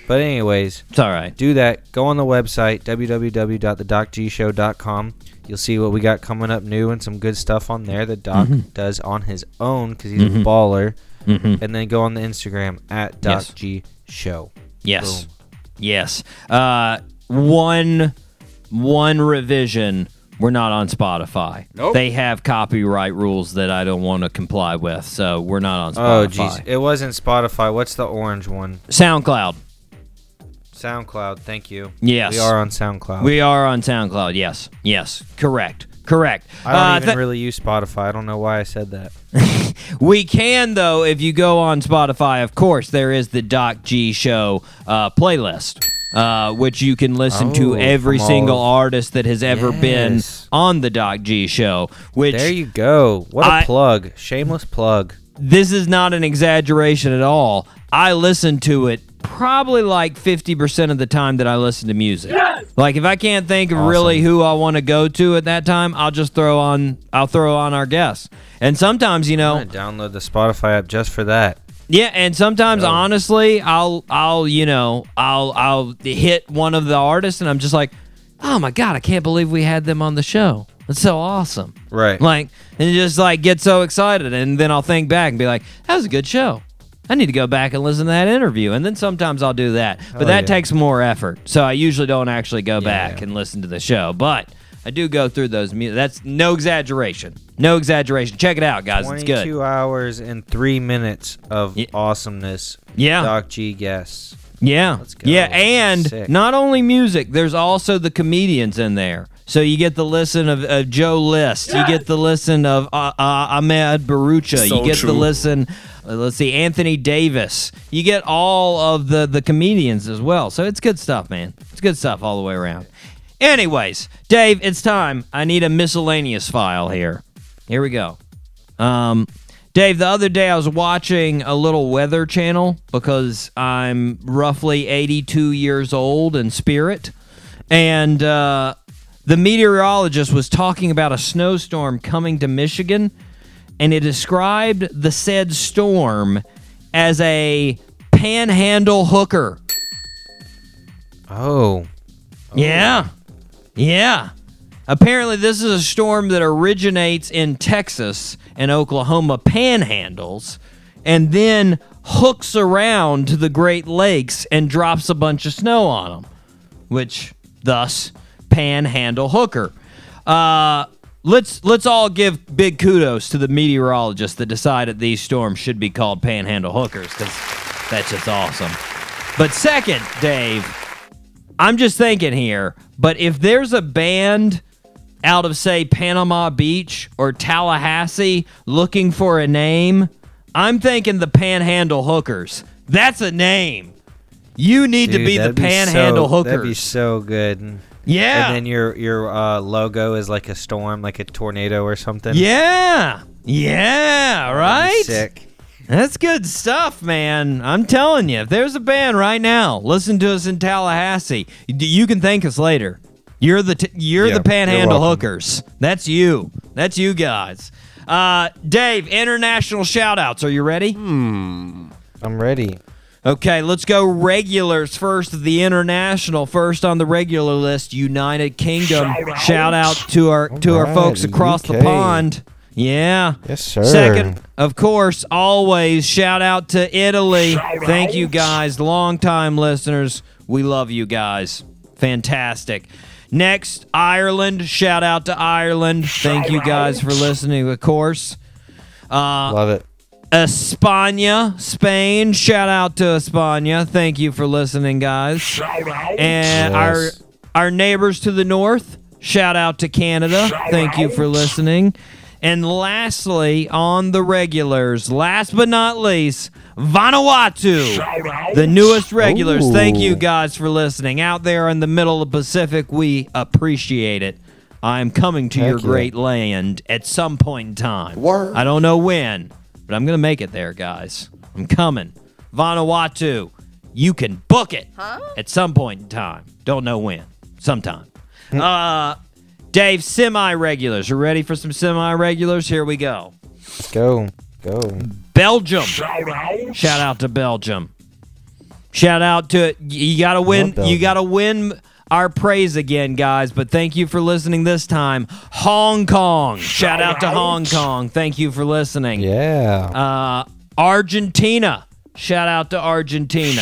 But anyways, It's all right. do that. Go on the website www.thedocgshow.com. You'll see what we got coming up new and some good stuff on there that Doc Mm-hmm. does on his own because he's a baller. Mhm. And then go on the Instagram at Doc Yes. G Show. Yes. Boom. Yes. Uh, one one revision. We're not on Spotify. Nope. They have copyright rules that I don't want to comply with, so we're not on Spotify. Oh, jeez. It wasn't Spotify. What's the orange one? SoundCloud. SoundCloud. Thank you. Yes. We are on SoundCloud. We are on SoundCloud. Yes. Yes. Correct. Correct. I don't Uh, even th- really use Spotify. I don't know why I said that. We can though if you go on Spotify. Of course, there is the Doc G Show uh, playlist, uh, which you can listen to Oh, every from all single artist that has ever been on the Doc G Show. Which There you go. What a I- plug. Shameless plug. this is not an exaggeration at all. I listen to it probably like 50% of the time that I listen to music. Like if I can't think of really who I want to go to at that time, I'll just throw on I'll throw on our guests. And sometimes, you know, I'm download the Spotify app just for that. Yeah, and sometimes oh. honestly, I'll I'll you know I'll I'll hit one of the artists, and I'm just like, oh my god, I can't believe we had them on the show. That's so awesome. Right. Like, and just like get so excited, and then I'll think back and be like, that was a good show. I need to go back and listen to that interview, and then sometimes I'll do that, but Oh, that yeah. takes more effort. So I usually don't actually go back yeah. and listen to the show, but. I do go through those. Mu- that's no exaggeration. No exaggeration. Check it out, guys. It's good. 22 hours and three minutes of Ye- awesomeness. Yeah. Doc G guess. Yeah. Let's go. Yeah, and Sick. not only music, there's also the comedians in there. So you get the listen of, of Joe List, you get the listen of uh, uh, Ahmed Bharoocha, you So get the listen. uh, let's see, Anthony Davis. You get all of the the comedians as well. So it's good stuff, man. It's good stuff all the way around. Anyways, Dave, it's time. I need a miscellaneous file here. Here we go. Um, Dave, the other day I was watching a little weather channel because I'm roughly 82 years old in spirit. And uh, the meteorologist was talking about a snowstorm coming to Michigan. And it described the said storm as a panhandle hooker. Oh. Yeah. Yeah. Apparently, this is a storm that originates in Texas and Oklahoma panhandles and then hooks around to the Great Lakes and drops a bunch of snow on them, which thus panhandle hooker. Uh, let's let's all give big kudos to the meteorologists that decided these storms should be called panhandle hookers because that's just awesome. But second, Dave, I'm just thinking here, but if there's a band out of, say, Panama Beach or Tallahassee looking for a name, I'm thinking the Panhandle Hookers. That's a name. You need to be the that'd Panhandle so, Hookers. That'd be so good. yeah. And then your your uh, logo is like a storm, like a tornado or something. yeah. Yeah, be right? Sick. That's good stuff, man. I'm telling you, if there's a band right now, listen to us in Tallahassee. You can thank us later. You're the t- you're Yeah, the Panhandle you're. Hookers. That's you. That's you guys. Uh, Dave, international shout outs. Are you ready? I'm ready. Okay, let's go regulars first. The international first on the regular list. United Kingdom. Shout out to our to our folks across the pond. Yeah. Yes, sir. Second, of course, always shout out to Italy. Thank you guys, longtime listeners. We love you guys. Fantastic. Next, Ireland. Shout out to Ireland. Thank you guys for listening, of course. Uh, Love it. España, Spain. Shout out to España. Thank you for listening, guys. Shout out. And our Yes. our neighbors to the north. Shout out to Canada. Thank you for listening. And lastly, on the regulars, last but not least, Vanuatu, the newest regulars. Thank you guys for listening. Out there in the middle of the Pacific, we appreciate it. I'm coming to Heck your yeah. great land at some point in time. I don't know when, but I'm going to make it there, guys. I'm coming. Vanuatu, you can book it at some point in time. Don't know when. Sometime. uh, Dave, semi regulars. You ready for some semi regulars? Here we go. Let's go. Go. Belgium. Shout out Shout out to Belgium. Shout out to you. Got to win. You got to win our praise again, guys. But thank you for listening this time. Hong Kong. Shout out to Hong Kong. Thank you for listening. Yeah. Uh, Argentina. Shout out to Argentina.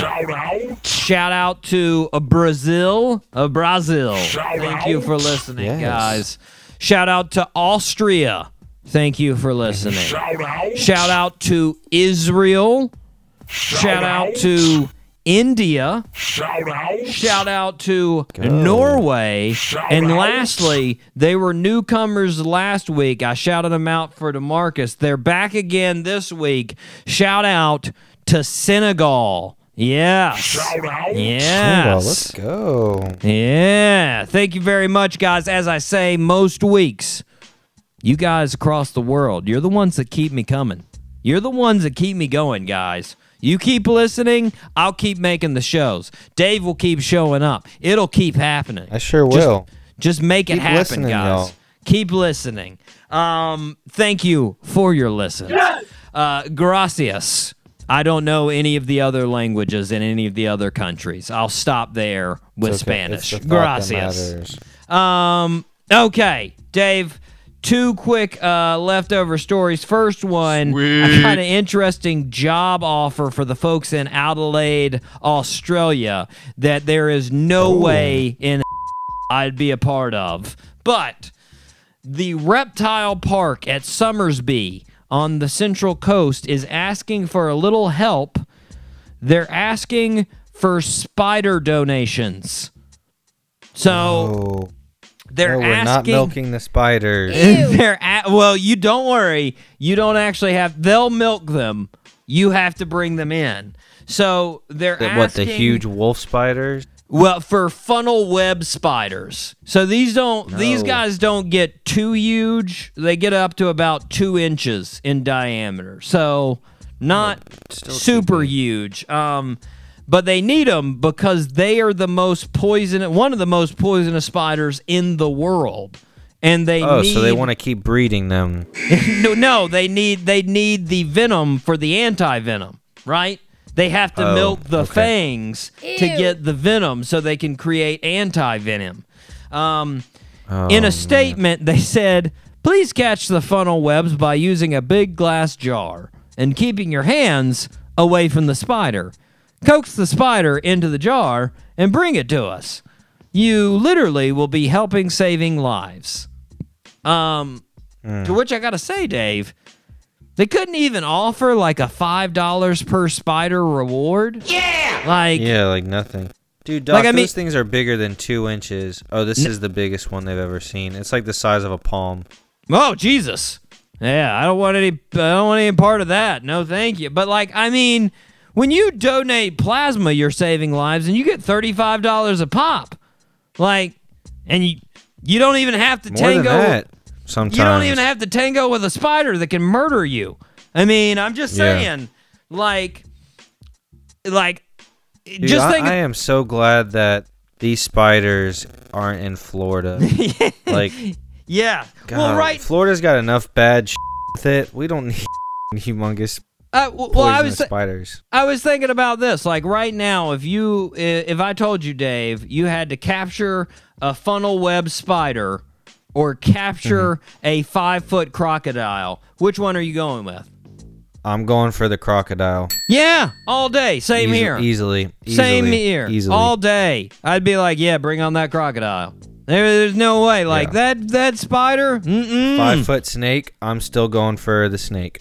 Shout out to uh, Brazil. Uh, Brazil. Thank you for listening, Yes. guys. Shout out to Austria. Thank you for listening. Shout out to Israel. Shout out to India. Shout out to Norway. And lastly, they were newcomers last week. I shouted them out for DeMarcus. They're back again this week. Shout out to Senegal. Yes. Yes. let's go. Yeah. Thank you very much, guys. As I say most weeks, you guys across the world, you're the ones that keep me coming. You're the ones that keep me going, guys. You keep listening, I'll keep making the shows. Dave will keep showing up. It'll keep happening. I sure will. Just make it happen, guys. y'all. Keep listening. Um, thank you for your listen. Uh, gracias. I don't know any of the other languages in any of the other countries. I'll stop there with okay. Spanish. the Gracias. Um. Okay, Dave. Two quick uh, leftover stories. First one, I got an interesting job offer for the folks in Adelaide, Australia, that there is no way in I'd be a part of. But the reptile park at Somersby on the Central Coast is asking for a little help. They're asking for spider donations. So Oh, they're no, we're not milking the spiders. they're at, well, you don't worry. You don't actually have. They'll milk them. You have to bring them in. So they're The- asking what the huge wolf spiders? Well for funnel web spiders. So these don't. These guys don't get too huge. They get up to about two inches in diameter. So not too super huge. Um, but they need them because they are the most poisonous. One of the most poisonous spiders in the world. And they Oh, need so they want to keep breeding them. no, no, they need they need the venom for the anti venom, right? They have to Oh, milk the okay. fangs to get the venom so they can create anti venom. Um, in Oh, a statement, they said, "Please catch the funnel webs by using a big glass jar and keeping your hands away from the spider. Coax the spider into the jar and bring it to us. You literally will be helping saving lives." Um, Hmm. to which I gotta say, Dave, they couldn't even offer like a five dollars per spider reward. Yeah, like Yeah, like nothing. Dude, Doc, Like, I mean- those things are bigger than two inches. Oh, this is the biggest one they've ever seen. It's like the size of a palm. oh Jesus, yeah, I don't want any, I don't want any part of that. No, thank you. But like, I mean, when you donate plasma, you're saving lives, and you get thirty five dollars a pop. Like, and you you don't even have to More tango. Sometimes. You don't even have to tango with a spider that can murder you. I mean, I'm just Yeah. saying, like, like, Dude, just I, think. I am so glad that these spiders aren't in Florida. like, yeah. God, well, right. Florida's got enough bad shit with it. We don't need humongous Uh, well, I was spiders. I was thinking about this. Like right now, if you if I told you, Dave, you had to capture a funnel web spider or capture Mm-hmm. a five foot crocodile, which one are you going with? I'm going for the crocodile. Yeah, all day. Same here. Easily. Same here. Easily. All day. I'd be like, yeah, bring on that crocodile. There, there's no way. Like Yeah. that that spider. Mm-mm. Five foot snake. I'm still going for the snake.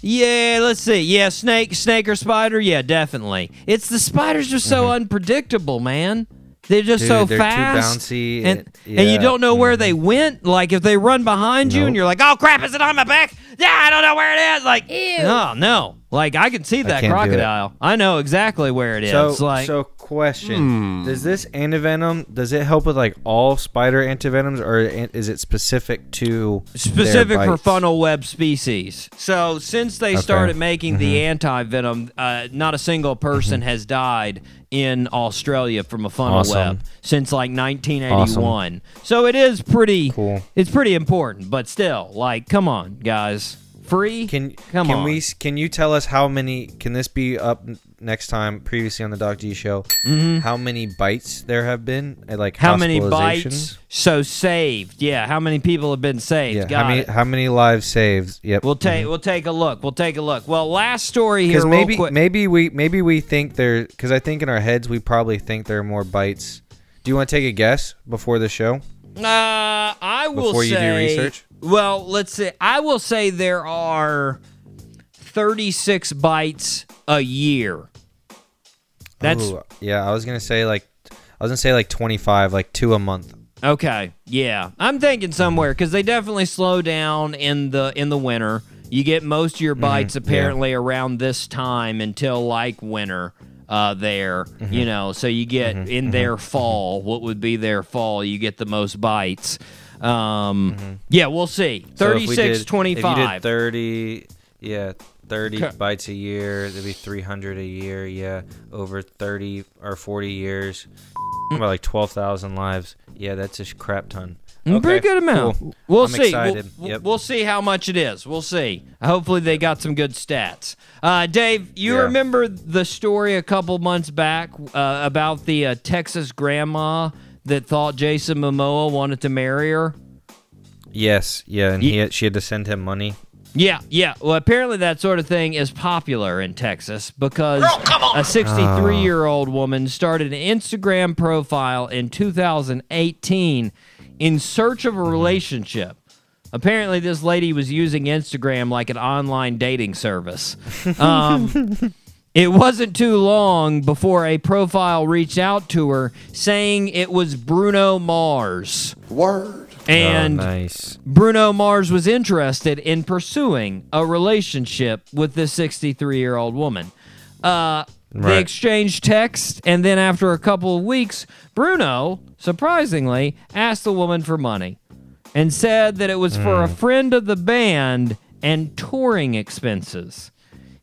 Yeah, let's see. Yeah, snake, snake or spider. Yeah, definitely. It's the spiders are so unpredictable, man. They're just Mm-hmm. Dude, so they're fast, too bouncy. and and- and you don't know where they went. Like if they run behind you, and you're like, "Oh crap, is it on my back?" Yeah, I don't know where it is. Like, no, no. Like I can see that can't do it. crocodile. I know exactly where it is. So, like, so question: Does this antivenom does it help with like all spider antivenoms, or is it specific to their specific for funnel web species. So since they started making the Mm-hmm. anti venom, uh, not a single person has died in Australia from a funnel Awesome. web since like 1981. So it is pretty Cool. It's pretty important, but still, like, come on, guys, free. Can come can on. we can you tell us how many? Can this be up next time? Previously on the Doc G show, how many bites there have been? Like Mm-hmm. how many bites? So saved, yeah. How many people have been saved? Yeah, Got how many it. how many lives saved? Yep. We'll take we'll take a look. We'll take a look. Well, last story here, because real maybe quick. maybe we maybe we think there because I think in our heads we probably think there are more bites. Do you want to take a guess before the show? Uh, I will Before you do research? Well, let's see. I will say there are 36 bites a year. That's Ooh, yeah. I was gonna say like I was gonna say like twenty five, like two a month. okay. Yeah, I'm thinking somewhere because they definitely slow down in the in the winter. You get most of your mm-hmm, bites apparently around this time until like winter. Uh, there, mm-hmm. you know, so you get mm-hmm, in their fall. What would be their fall? You get the most bites. Um, yeah, we'll see. So if 36, did- 25. If you did thirty, yeah. 30 Okay. bites a year. That'd be 300 a year. Yeah, over 30 or 40 years, about like 12,000 lives. Yeah, that's a crap ton. Mm, Pretty good amount. cool. We'll I'm see. We'll, Yep. we'll see how much it is. We'll see. Hopefully, they got some good stats. Uh, Dave, you Yeah. remember the story a couple months back uh, about the uh, Texas grandma that thought Jason Momoa wanted to marry her? Yes, yeah, and he had, she had to send him money. Yeah, yeah. Well, apparently that sort of thing is popular in Texas because a 63 year old woman started an Instagram profile in 2018 in search of a relationship. Apparently, this lady was using Instagram like an online dating service. Um, it wasn't too long before a profile reached out to her saying it was Bruno Mars. Word. And oh, nice. Bruno Mars was interested in pursuing a relationship with this 63 year old woman. Uh, They exchanged text, and then after a couple of weeks, Bruno, surprisingly, asked the woman for money and said that it was for a friend of the band and touring expenses.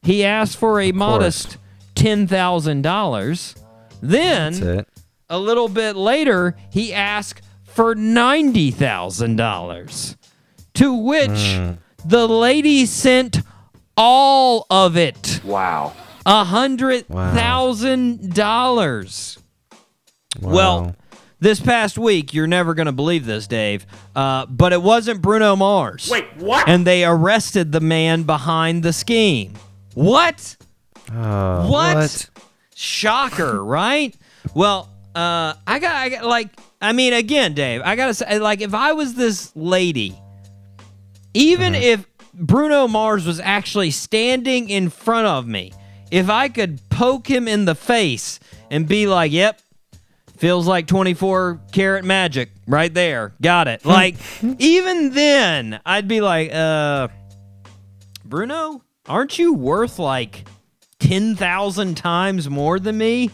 He asked for a modest $10,000. Then, a little bit later, he asked for $90,000. To which the lady sent all of it. Wow. A hundred thousand dollars. Well, this past week, you're never gonna believe this, Dave, uh, but it wasn't Bruno Mars. Wait, what? And they arrested the man behind the scheme. What? Oh, What? Shocker, right? Well, uh, I got, I got, like, I mean, again, Dave, I gotta say, like, if I was this lady, even if Bruno Mars was actually standing in front of me, if I could poke him in the face and be like, yep, feels like 24 karat magic right there, got it. Like, even then, I'd be like, uh, Bruno, aren't you worth like 10,000 times more than me?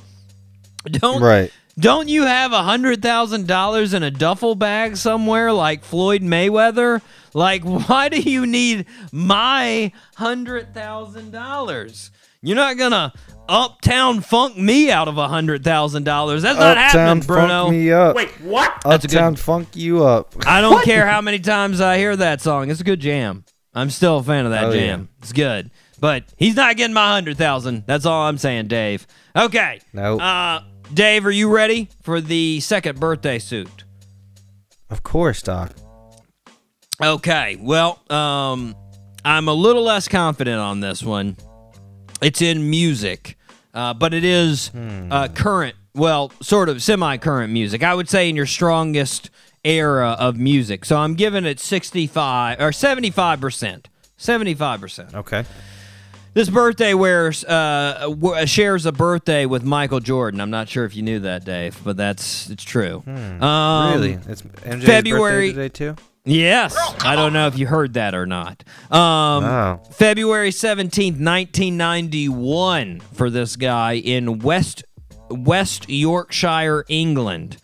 Don't Right. don't you have a hundred thousand dollars in a duffel bag somewhere like Floyd Mayweather? Like, why do you need my hundred thousand dollars? You're not gonna uptown funk me out of a hundred thousand dollars. That's not Uptown happening, Bruno. funk me up. Wait, what? That's a good- Uptown funk you up. I don't care how many times I hear that song. It's a good jam. I'm still a fan of that Oh, yeah. jam. It's good. But he's not getting my hundred thousand. That's all I'm saying, Dave. Okay. Nope. Uh, Dave, are you ready for the second birthday suit? Of course, Doc. Okay. Well, um, I'm a little less confident on this one. It's in music, uh, but it is uh, current. Well, sort of semi-current music. I would say in your strongest era of music. So I'm giving it 65 or 75 percent. 75 percent. Okay. This birthday wears uh, shares a birthday with Michael Jordan. I'm not sure if you knew that, Dave, but that's it's true. Um, really? It's MJ's February- birthday today too. Yes. I don't know if you heard that or not. Um, Wow. February 17th, 1991 for this guy in West West Yorkshire, England.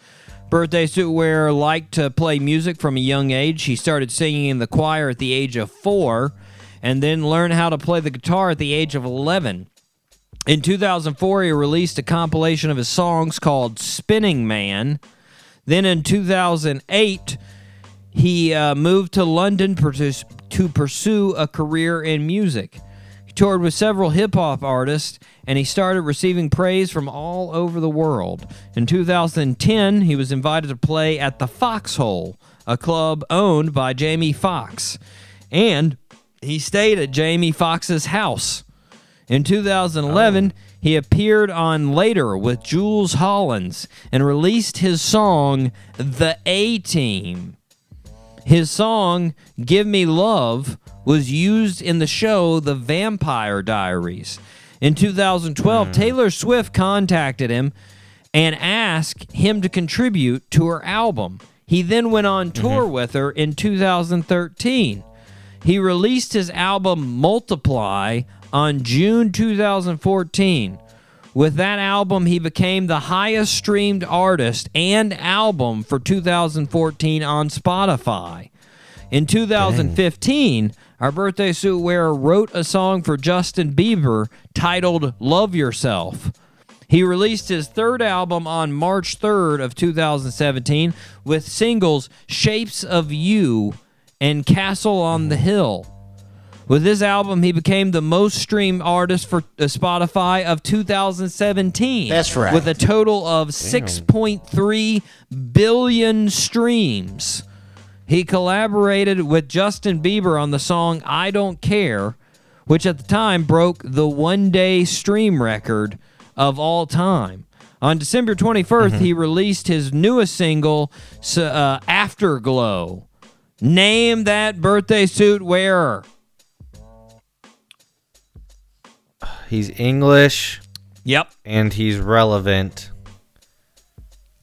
Birthday suit wearer liked to play music from a young age. He started singing in the choir at the age of 4 and then learned how to play the guitar at the age of 11. In 2004, he released a compilation of his songs called Spinning Man. Then in 2008, he uh, moved to London to pursue a career in music. Toured with several hip hop artists and he started receiving praise from all over the world. In 2010, he was invited to play at the Foxhole, a club owned by Jamie Foxx. And he stayed at Jamie Foxx's house. In 2011, he appeared on Later with Jools Hollins and released his song The A Team. His song Give Me Love was used in the show The Vampire Diaries. In 2012, hmm. Taylor Swift contacted him and asked him to contribute to her album. He then went on mm-hmm. tour with her in 2013. He released his album Multiply on June 2014. With that album, he became the highest streamed artist and album for 2014 on Spotify. In 2015, our birthday suit wearer wrote a song for Justin Bieber titled Love Yourself. He released his third album on March 3rd of 2017 with singles Shapes of You and Castle on the Hill. With this album, he became the most streamed artist for uh, Spotify of 2017. That's right. With a total of 6.3 billion streams. He collaborated with Justin Bieber on the song I Don't Care, which at the time broke the one day stream record of all time. On December 21st, he released his newest single, uh, Afterglow. Name that birthday suit wearer. He's English Yep. and he's relevant.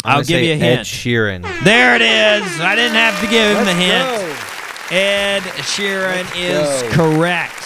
I'm I'll give you a hint. Ed hint. Sheeran. There it is. I didn't have to give him a hint. Ed Sheeran is correct.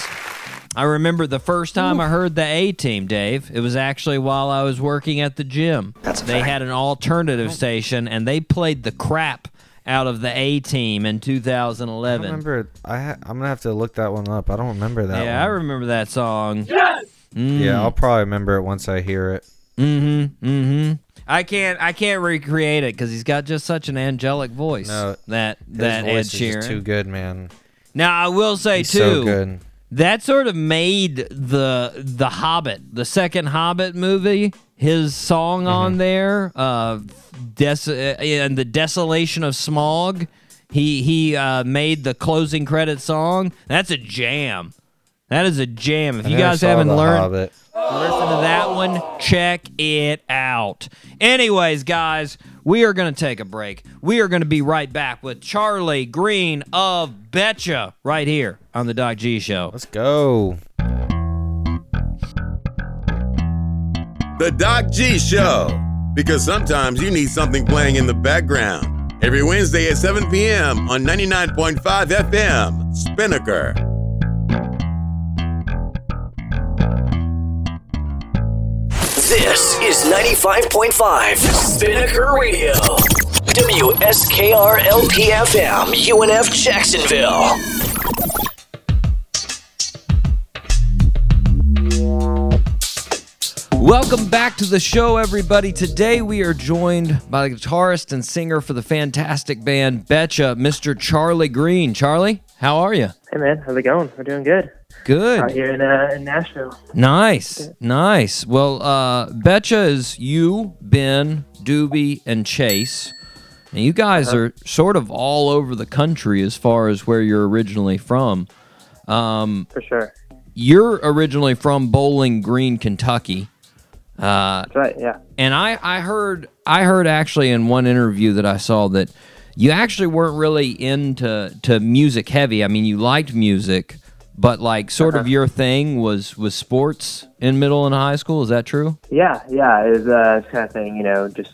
I remember the first time I heard the A Team, Dave. It was actually while I was working at the gym. That's a they fact. had an alternative oh. station, and they played the crap out of the A Team in 2011. don't remember. I ha- I'm gonna have to look that one up. I don't remember that. yeah, I remember that song. Yes. Mm. Yeah, I'll probably remember it once I hear it. Mm-hmm. Mm-hmm. I can't. I can't recreate it because he's got just such an angelic voice. No, that that Ed Sheeran. too good, man. Now I will say He's too. so good. That sort of made the the Hobbit, the second Hobbit movie, his song on there, uh, des- uh, and the desolation of Smaug. He he uh, made the closing credit song. That's a jam. That is a jam. If I you guys haven't The learned, Hobbit. listen to that one. Check it out. Anyways, guys, we are going to take a break. We are going to be right back with Charlie Green of Betcha right here on the Doc G Show. Let's go. The Doc G Show. Because sometimes you need something playing in the background. Every Wednesday at 7 p.m. on 99.5 FM, Spinnaker. This is 95.5 Spinnaker Radio. WSKR LPFM, UNF Jacksonville. Welcome back to the show, everybody. Today we are joined by the guitarist and singer for the fantastic band Betcha, Mr. Charlie Green. Charlie, how are you? Hey man, how's it going? We're doing good out Good. here in, uh, in Nashville. Nice. Nice. Well, uh, Betcha is you, Ben, Doobie, and Chase. And you guys Uh-huh. are sort of all over the country as far as where you're originally from. Um, For sure. you're originally from Bowling Green, Kentucky. Uh, That's right. Yeah. and I, I heard I heard actually in one interview that I saw that you actually weren't really into to music heavy. I mean, you liked music, but like sort of your thing was was sports in middle and high school. Is that true? Yeah. Yeah. It was uh, kind of thing. You know, just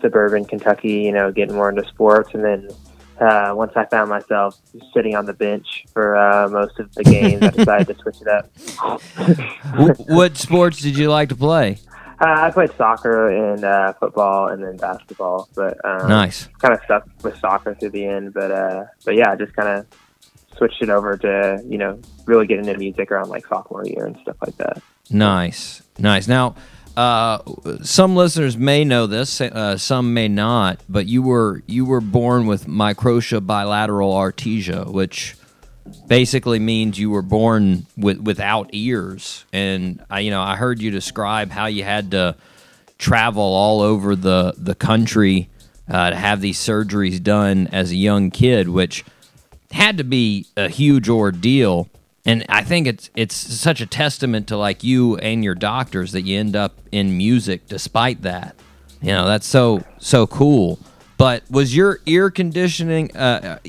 suburban Kentucky. You know, getting more into sports, and then uh, once I found myself sitting on the bench for uh, most of the games, I decided to switch it up. What sports did you like to play? Uh, I played soccer and uh, football, and then basketball. But um, Nice. kind of stuck with soccer through the end. But uh, but yeah, just kind of switched it over to you know really get into music around like sophomore year and stuff like that. Nice, nice. Now, uh, some listeners may know this, uh, some may not. But you were you were born with microtia bilateral atresia, which basically means you were born with without ears. And I, you know, I heard you describe how you had to travel all over the the country uh, to have these surgeries done as a young kid, which had to be a huge ordeal. And I think it's it's such a testament to like you and your doctors that you end up in music despite that. You know, that's so so cool. But was your ear conditioning uh,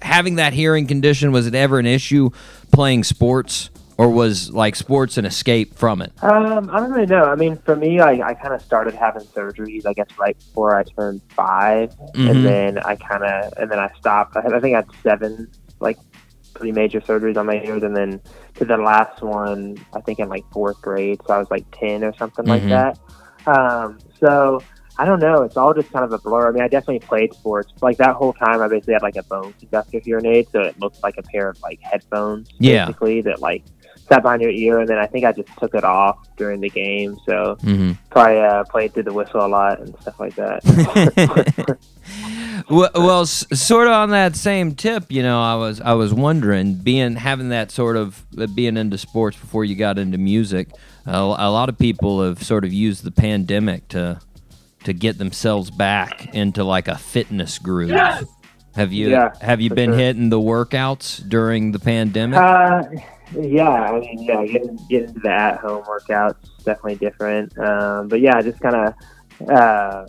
having that hearing condition was it ever an issue playing sports or was like sports an escape from it? Um, I don't really know. I mean, for me, I, I kind of started having surgeries, I guess, right before I turned 5 Mhm. and then I kind of, and then I stopped. I, I think I had seven, like, pretty major surgeries on my ears, and then to the last one, I think, in like fourth grade, so I was like ten or something like Mhm. that. Um, so I don't know. It's all just kind of a blur. I mean, I definitely played sports. Like that whole time, I basically had like a bone conductor hearing aid, so it looked like a pair of like headphones, Yeah. basically that like sat behind your ear. And then I think I just took it off during the game, so hmm probably uh, played through the whistle a lot and stuff like that. Well, well s- sort of on that same tip, you know, I was I was wondering, being having that sort of uh, being into sports before you got into music, a, a lot of people have sort of used the pandemic to to get themselves back into like a fitness groove. Have you Yeah, have you been sure. hitting the workouts during the pandemic? Uh, yeah, I mean, yeah, getting getting to the at home workouts is definitely different. Um, but yeah, just kind of, uh,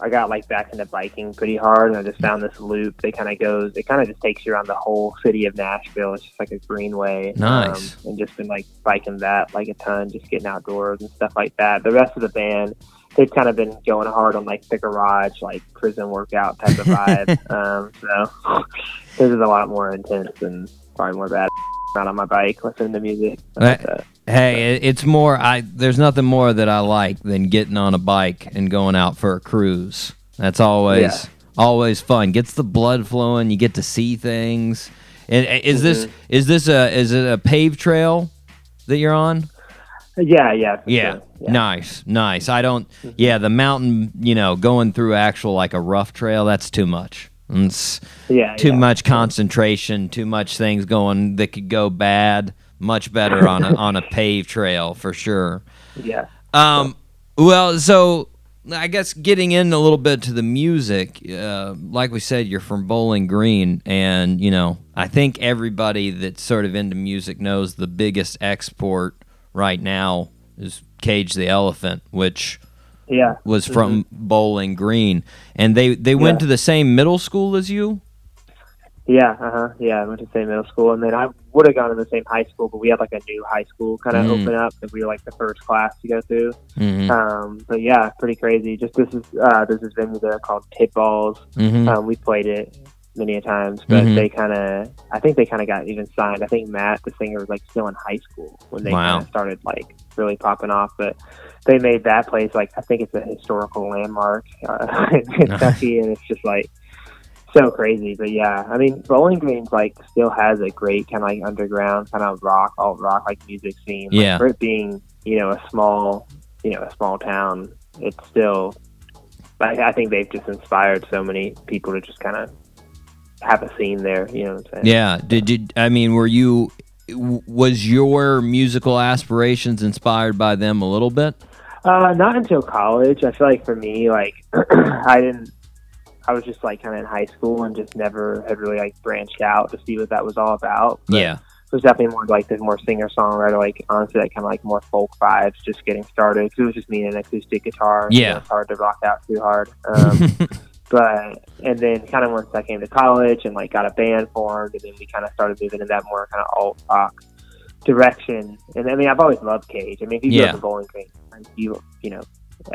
I got like back into biking pretty hard, and I just found this loop that kind of goes. It kind of just takes you around the whole city of Nashville. It's just like a greenway. Nice. Um, and just been like biking that like a ton, just getting outdoors and stuff like that. The rest of the band. They've kind of been going hard on like the garage, like prison workout type of vibe. um, so this is a lot more intense and probably more bad out on my bike listening to music. Right. Uh, Hey, it's more. I there's nothing more that I like than getting on a bike and going out for a cruise. That's always Yeah. always fun. Gets the blood flowing. You get to see things. And uh, is this Mm-hmm. is this a is it a paved trail that you're on? yeah, yeah, Yeah. sure. yeah. Nice, nice. I don't. Yeah, the mountain. You know, going through actual like a rough trail. That's too much. It's yeah, too yeah. much concentration. Too much things going that could go bad. Much better on a on a paved trail for sure. Yeah, Um, well, so I guess getting in a little bit to the music, uh, like we said, you're from Bowling Green, and you know, I think everybody that's sort of into music knows the biggest export right now is Cage the Elephant, which yeah. was from Bowling Green, and they they went Yeah. to the same middle school as you. Yeah, uh huh. Yeah, I went to the same middle school, and then I would have gone to the same high school, but we had like a new high school kind of Mm. open up, and we were like the first class to go through. Mm-hmm. Um, but yeah, pretty crazy. Just this is uh, this venue there called Tidball's. Mm-hmm. Um, we played it many a times, but Mhm. they kind of, I think they kind of got even signed. I think Matt, the singer, was like still in high school when they Wow. kind of started like really popping off. But they made that place like I think it's a historical landmark uh, in Kentucky, and it's just like so crazy. But yeah, I mean, Bowling Green's like still has a great kind of like underground kind of rock, alt rock like music scene. Like, Yeah. for it being you know a small, you know, a small town, it's still. I, I think they've just inspired so many people to just kind of have a scene there. You know what I'm saying? Yeah. Did you? I mean, were you? Was your musical aspirations inspired by them a little bit? Uh, not until college. I feel like for me, like I didn't. I was just like kind of in high school and just never had really like branched out to see what that was all about. But Yeah. it was definitely more like the more singer songwriter, like honestly, like kind of like more folk vibes, just getting started. Because it was just me and an acoustic guitar. so Yeah. it's hard to rock out too hard. Um, but and then kind of once I came to college and like got a band formed, and then we kind of started moving in that more kind of alt rock direction. And I mean, I've always loved Cage. I mean, if you Yeah. Bowling Green, you you know.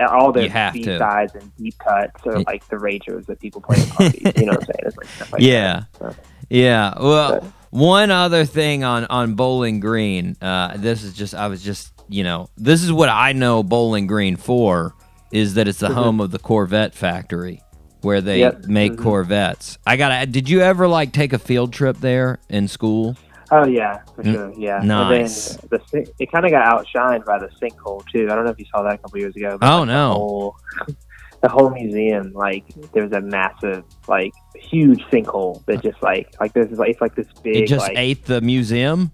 All the B to. sides and deep cuts are like the ragers that people play at parties. you know what I'm saying? It's like stuff like yeah. that. So, Yeah. Well, But- one other thing on on Bowling Green. Uh, this is just I was just you know this is what I know Bowling Green for is that it's the home of the Corvette factory where they Yep. make Mhm. Corvettes. I gotta. Did you ever like take a field trip there in school? Oh yeah, for Mm, sure. Yeah. nice. And then the it kind of got outshined by the sinkhole too. I don't know if you saw that a couple years ago. but, Oh, like, no. The whole, the whole museum, like there was a massive, like huge sinkhole that just like like this is like it's like this big. It just like, ate the museum.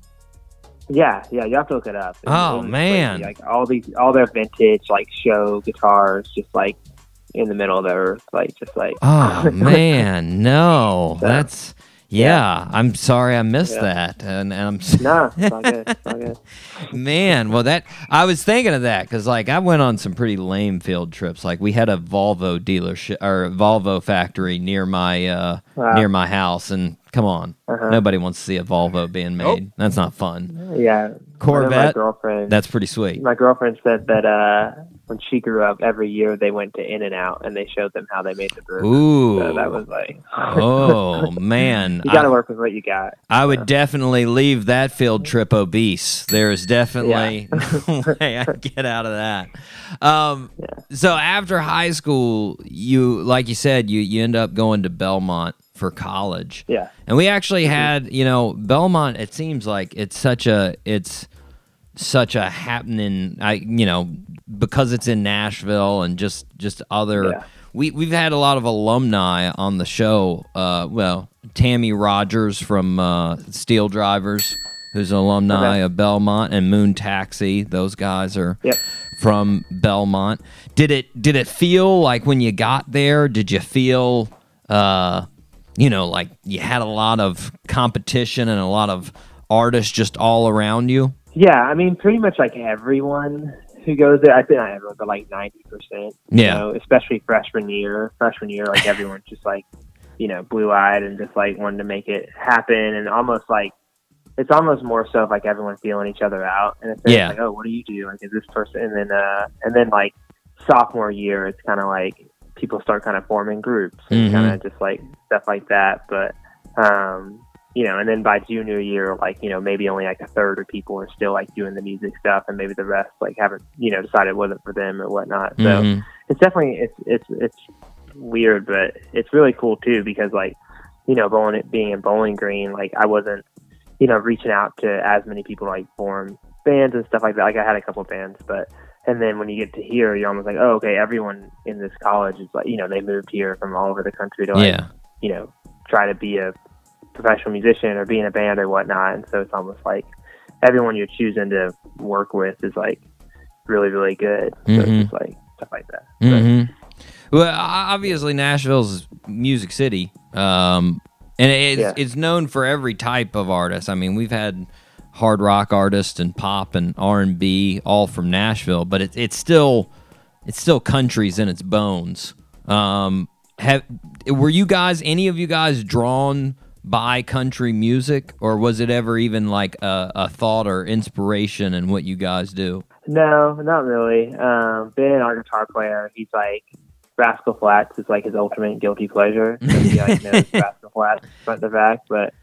Yeah, yeah. You have to look it up. It- Oh, man. crazy. Like all these, all their vintage like show guitars, just like in the middle of the earth, like just like. Oh man, no, So, that's yeah. I'm sorry I missed Yeah. that, and, and I'm s- No, it's all good. It's all good. man. Well, that I was thinking of that because like I went on some pretty lame field trips. Like we had a Volvo dealership or Volvo factory near my uh, Wow. near my house, and come on, Uh-huh. nobody wants to see a Volvo being made. That's not fun. Yeah, My Corvette. girlfriend. That's pretty sweet. my girlfriend said that uh, when she grew up, every year they went to In and Out and they showed them how they made the bourbon. Ooh. So that was like, oh man, you got to work with what you got. I would definitely leave that field trip obese. There is definitely no way I get out of that. Um, So after high school, you like you said, you you end up going to Belmont for college. Yeah. And we actually had, you know, Belmont. It seems like it's such a it's such a happening. I you know because it's in Nashville and just just other. Yeah. We we've had a lot of alumni on the show. Uh, well, Tammy Rogers from uh, SteelDrivers, who's an alumni Okay. of Belmont, and Moon Taxi. Those guys are Yep. from Belmont. Did it did it feel like when you got there? Did you feel, uh, you know, like you had a lot of competition and a lot of artists just all around you? Yeah, I mean, pretty much like everyone who goes there. I think not everyone, but like ninety percent. Yeah. Know, especially freshman year. Freshman year, like everyone's just like, you know, blue eyed and just like wanting to make it happen, and almost like it's almost more so of like everyone feeling each other out, and it's Yeah. like, oh, what do you do? Like, is this person? And then, uh, and then like sophomore year, it's kind of like people start kind of forming groups and Mhm. kind of just like stuff like that. But um, you know, and then by junior year, like, you know, maybe only like a third of people are still like doing the music stuff and maybe the rest like haven't, you know, decided it wasn't for them or whatnot. So Mhm. it's definitely, it's, it's, it's weird, but it's really cool too because like, you know, bowling, being in Bowling Green, like I wasn't, you know, reaching out to as many people like form bands and stuff like that. Like I had a couple bands, but, and then when you get to here, you're almost like, oh, okay, everyone in this college is like, you know, they moved here from all over the country to like, Yeah. You know, try to be a professional musician or be in a band or whatnot. And so it's almost like everyone you're choosing to work with is like really, really good. So Mhm. it's just like stuff like that. hmm Well, obviously Nashville's music city, um, and it's Yeah. it's known for every type of artist. I mean, we've had hard rock artists and pop and R and B all from Nashville, but it, it's still it's still countries in its bones. Um, have were you guys any of you guys drawn by country music, or was it ever even like a, a thought or inspiration in what you guys do? No, not really. Um, Ben, our guitar player, he's like Rascal Flatts is like his ultimate guilty pleasure. He like knows Rascal Flatts front to back. But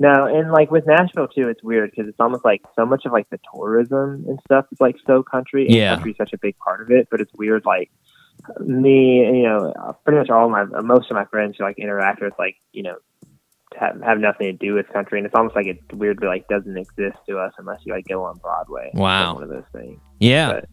no, and like with Nashville too, it's weird because it's almost like so much of like the tourism and stuff is like so country. And Yeah. country's such a big part of it. But it's weird, like me, you know, pretty much all my most of my friends who like interact with like you know have, have nothing to do with country, and it's almost like it weirdly like doesn't exist to us unless you like go on Broadway. Wow. one of those things. Yeah. But-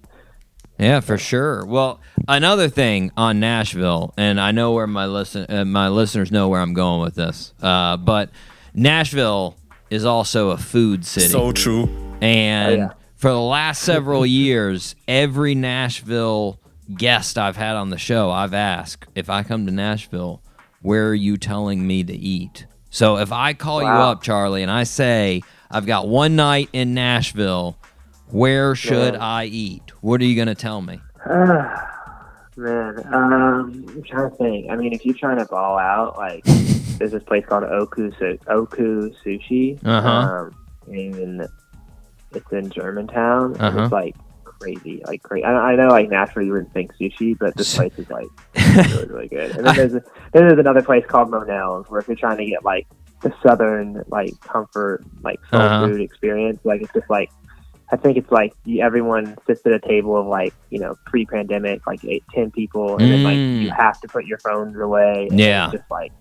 Yeah, for sure. Well, another thing on Nashville, and I know where my listen uh, my listeners know where I'm going with this, uh, but Nashville is also a food city. So true. And Oh, yeah. for the last several years, every Nashville guest I've had on the show, I've asked if I come to Nashville, where are you telling me to eat? So if I call you up, Charlie, and I say I've got one night in Nashville, where should. I eat? What are you gonna tell me? Man, um, I'm trying to think. I mean, if you're trying to ball out, like, there's this place called Oku Oku Sushi. Uh-huh. Um, and it's in Germantown. Uh-huh. It's like crazy, like crazy. I, I know, like naturally you wouldn't think sushi, but this place is like really, really good. And then there's a, then there's another place called Monell's, where if you're trying to get like the southern like comfort, like soul Uh-huh. food experience, like it's just like I think it's like you, everyone sits at a table of like you know pre-pandemic, like eight, ten people, and then like Mm. you have to put your phones away. And Yeah. it's just like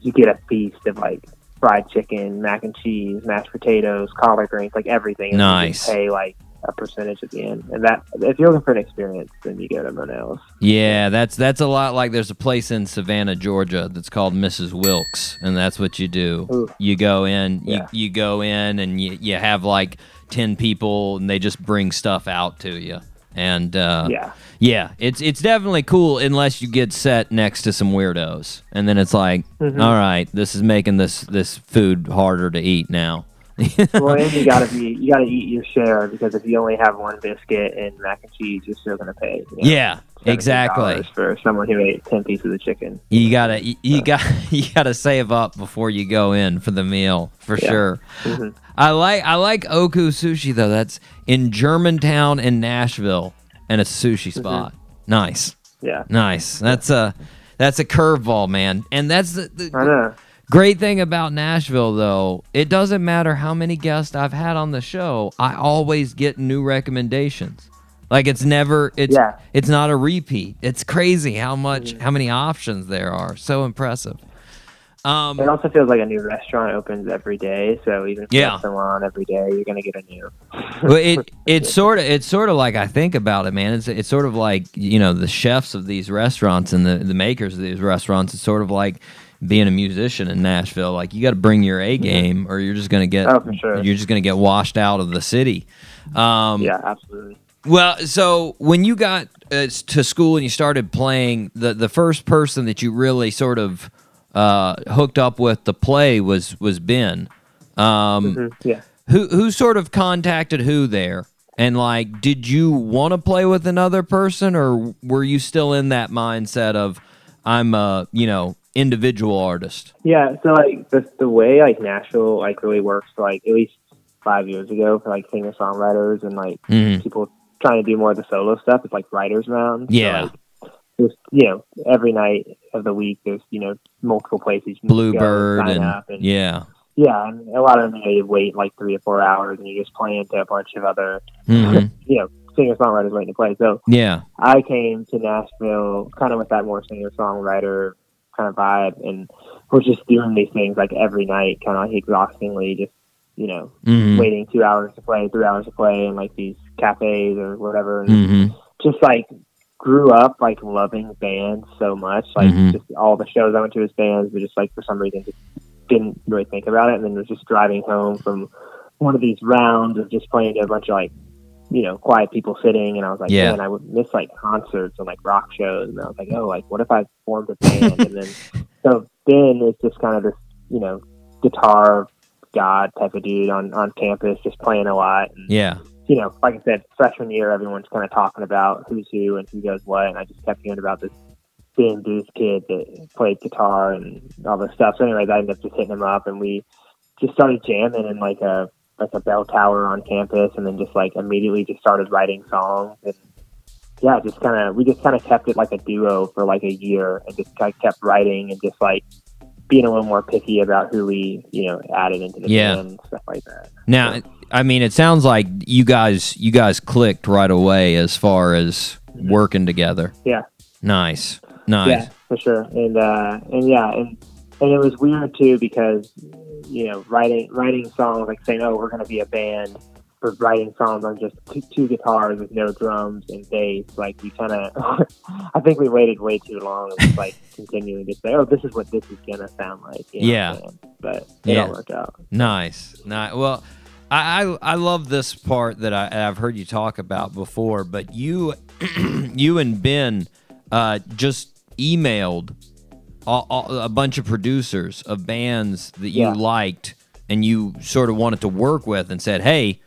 you get a feast of like fried chicken, mac and cheese, mashed potatoes, collard greens, like everything. And you Nice. just pay like a percentage at the end, and that if you're looking for an experience, then you go to Monell's. Yeah, that's that's a lot like there's a place in Savannah, Georgia that's called Mrs. Wilkes, and that's what you do. Ooh. You go in, Yeah. you, you go in and you, you have like 10 people and they just bring stuff out to you. And uh, Yeah. yeah, it's it's definitely cool unless you get set next to some weirdos. And then it's like, Mhm. all right, this is making this this food harder to eat now. well, and you gotta be you gotta eat your share because if you only have one biscuit and mac and cheese, you're still gonna pay. you know? Yeah, Exactly. for someone who ate ten pieces of chicken. You gotta you, you got you gotta save up before you go in for the meal for Yeah. sure. Mhm. I like I like Oku Sushi though. That's in Germantown in Nashville, and a sushi spot. Nice, Yeah, nice. That's a that's a curveball, man. And that's the, the I know. Great thing about Nashville though. It doesn't matter how many guests I've had on the show. I always get new recommendations. Like it's never it's Yeah. it's not a repeat. It's crazy how much Mm-hmm. how many options there are. So impressive. Um It also feels like a new restaurant opens every day. So even if you Yeah. have someone on every day, you're gonna get a new. well, it it's sort of it's sort of like I think about it, man. It's it's sort of like you know the chefs of these restaurants and the the makers of these restaurants. It's sort of like being a musician in Nashville. Like you got to bring your A game, or you're just gonna get Oh, sure. you're just gonna get washed out of the city. Um, Yeah, absolutely. Well, so when you got uh, to school and you started playing, the the first person that you really sort of uh, hooked up with to play was was Ben. Um, Mhm, Yeah. who who sort of contacted who there? And like, did you want to play with another person, or were you still in that mindset of I'm a you know individual artist? Yeah, so like the the way like Nashville like really works like at least five years ago for like singer songwriters and like Mhm. people trying to do more of the solo stuff. It's like writers round. So, Yeah. like, there's you know every night of the week there's you know multiple places you Bluebird sign and, and yeah, yeah, and a lot of them you, know, you wait like three or four hours and you're just playing to a bunch of other Mhm. you know singer songwriters waiting to play. So yeah, I came to Nashville kind of with that more singer songwriter kind of vibe, and we're just doing these things like every night, kind of like exhaustingly, just you know, Mhm. waiting two hours to play, three hours to play, in like these cafes or whatever, and Mhm. just like grew up like loving bands so much, like Mhm. just all the shows I went to as bands, but just like for some reason just didn't really think about it, and then was just driving home from one of these rounds of just playing to a bunch of like you know, quiet people sitting, and I was like, Yeah. man, I would miss like concerts and like rock shows, and I was like, oh, like what if I formed a band? and then so Ben is just kind of this, you know, guitar god type of dude on on campus, just playing a lot. And, yeah, you know, like I said, freshman year, everyone's kind of talking about who's who and who does what, and I just kept hearing about this Ben Booth kid that played guitar and all this stuff. So, anyways, I ended up just hitting him up, and we just started jamming in like a like a bell tower on campus, and then just like immediately just started writing songs and. Yeah, just kind of we just kind of kept it like a duo for like a year, and just kind of kept writing and just like being a little more picky about who we you know added into the Yeah. band and stuff like that. Now, I mean, it sounds like you guys you guys clicked right away as far as working together. Yeah. Nice, nice. Yeah, for sure. And uh, and yeah, and and it was weird too because you know writing writing songs like saying oh we're gonna be a band, but writing songs on just two, two guitars with no drums and bass like we kind of I think we waited way too long and was like continuing to say oh this is what this is gonna sound like. you know Yeah. but it Yeah. all worked out. Nice. Nice. Well, I, I I love this part that I, I've heard you talk about before, but you you and Ben uh, just emailed all, all, a bunch of producers of bands that you Yeah. liked and you sort of wanted to work with and said, "Hey,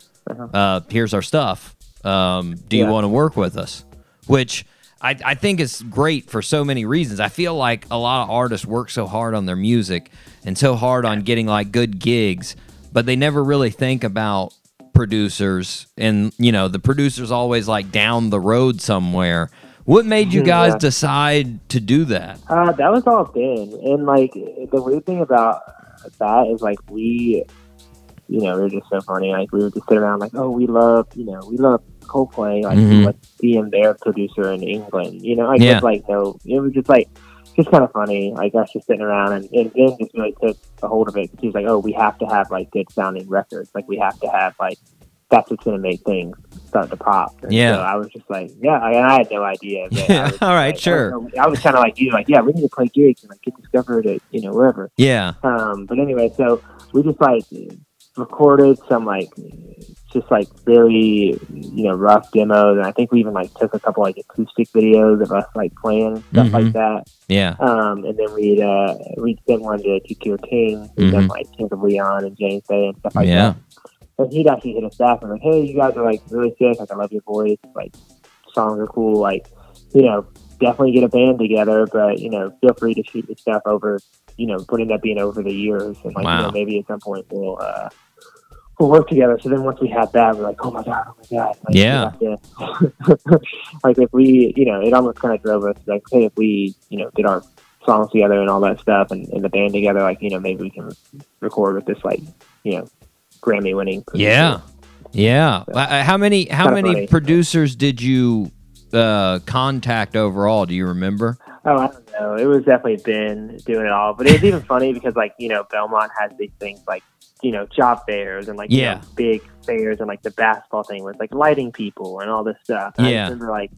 uh, here's our stuff. Um, do you want to work with us?" Which I, I think is great for so many reasons. I feel like a lot of artists work so hard on their music and so hard on getting like good gigs, but they never really think about producers and you know the producers always like down the road somewhere. What made you guys Yeah. decide to do that? Uh, that was all Ben. And like the weird thing about that is like we, you know, we were just so funny. Like we would just sit around like, oh, we love, you know, we love Coldplay. Like Mhm. let's be their producer in England. You know, like Yeah. like no, it was just like just kind of funny. Like us just sitting around and, and Ben just really took a hold of it. He was like, oh, we have to have like good sounding records. Like we have to have like that's what's gonna make things start to pop. And Yeah. So I was just like, yeah, I, I had no idea. Yeah, all right, like, sure. I was, was kind of like you, like, yeah, we need to play gigs and like get discovered at you know wherever. Yeah. Um, but anyway, so we just like recorded some like just like very you know rough demos, and I think we even like took a couple like acoustic videos of us like playing stuff Mhm. like that. Yeah. Um, and then we'd uh, we'd send one to Jacquire King, who's done Mhm. like Kings of Leon and James Bay and stuff like Yeah. that. And he'd actually hit us back and like, hey, you guys are like really sick. Like, I love your voice. Like, songs are cool. Like, you know, definitely get a band together. But you know, feel free to shoot me stuff over. You know, putting that being over the years, and like you know, maybe at some point we'll. uh We'll work together. So then, once we have that, we're like, "Oh my god, oh my god!" Like, Yeah. like if we, you know, it almost kind of drove us like, hey, if we, you know, did our songs together and all that stuff, and, and the band together, like, you know, maybe we can record with this, like, you know, Grammy winning. Yeah, yeah. Uh, How many how many funny. producers did you uh, contact overall? Do you remember? Oh, I don't know. It was definitely Ben doing it all, but it was even funny because, like, you know, Belmont has these things like, you know, job fairs and like, you Yeah. know, big fairs, and like the basketball thing was like lighting people and all this stuff. And Yeah. I remember like.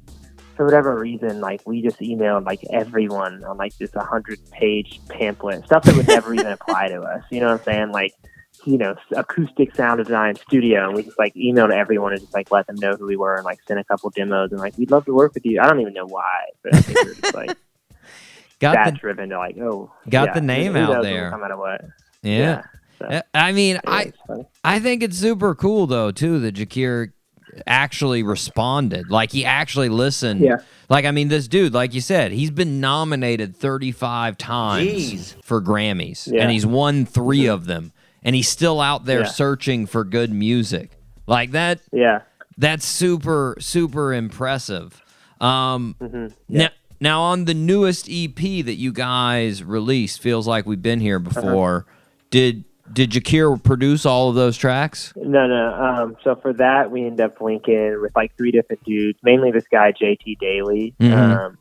For whatever reason, like we just emailed like everyone on like this hundred page pamphlet, stuff that would never even apply to us. You know what I'm saying? Like, you know, acoustic sound design studio, and we just like emailed everyone and just like let them know who we were and like sent a couple demos and like we'd love to work with you. I don't even know why, but I think we we're just like Got that the driven to like, oh, got yeah, the name who out there. Come out of what? yeah. so, Uh, I mean, I. I think it's super cool though too that Jacquire actually responded. Like he actually listened. Yeah. Like I mean, this dude, like you said, he's been nominated 35 times Jeez. for Grammys, Yeah. Mm-hmm. and he's won 3 of them, and he's still out there Yeah. searching for good music. Like that. yeah, That's super super impressive. Um, hmm now, now on the newest EP that you guys released, feels like we've been here Uh-huh. before. Did did Jacquire produce all of those tracks? No, no. Um, so for that, we end up linking with like three different dudes, mainly this guy JT Daly, Mhm. um,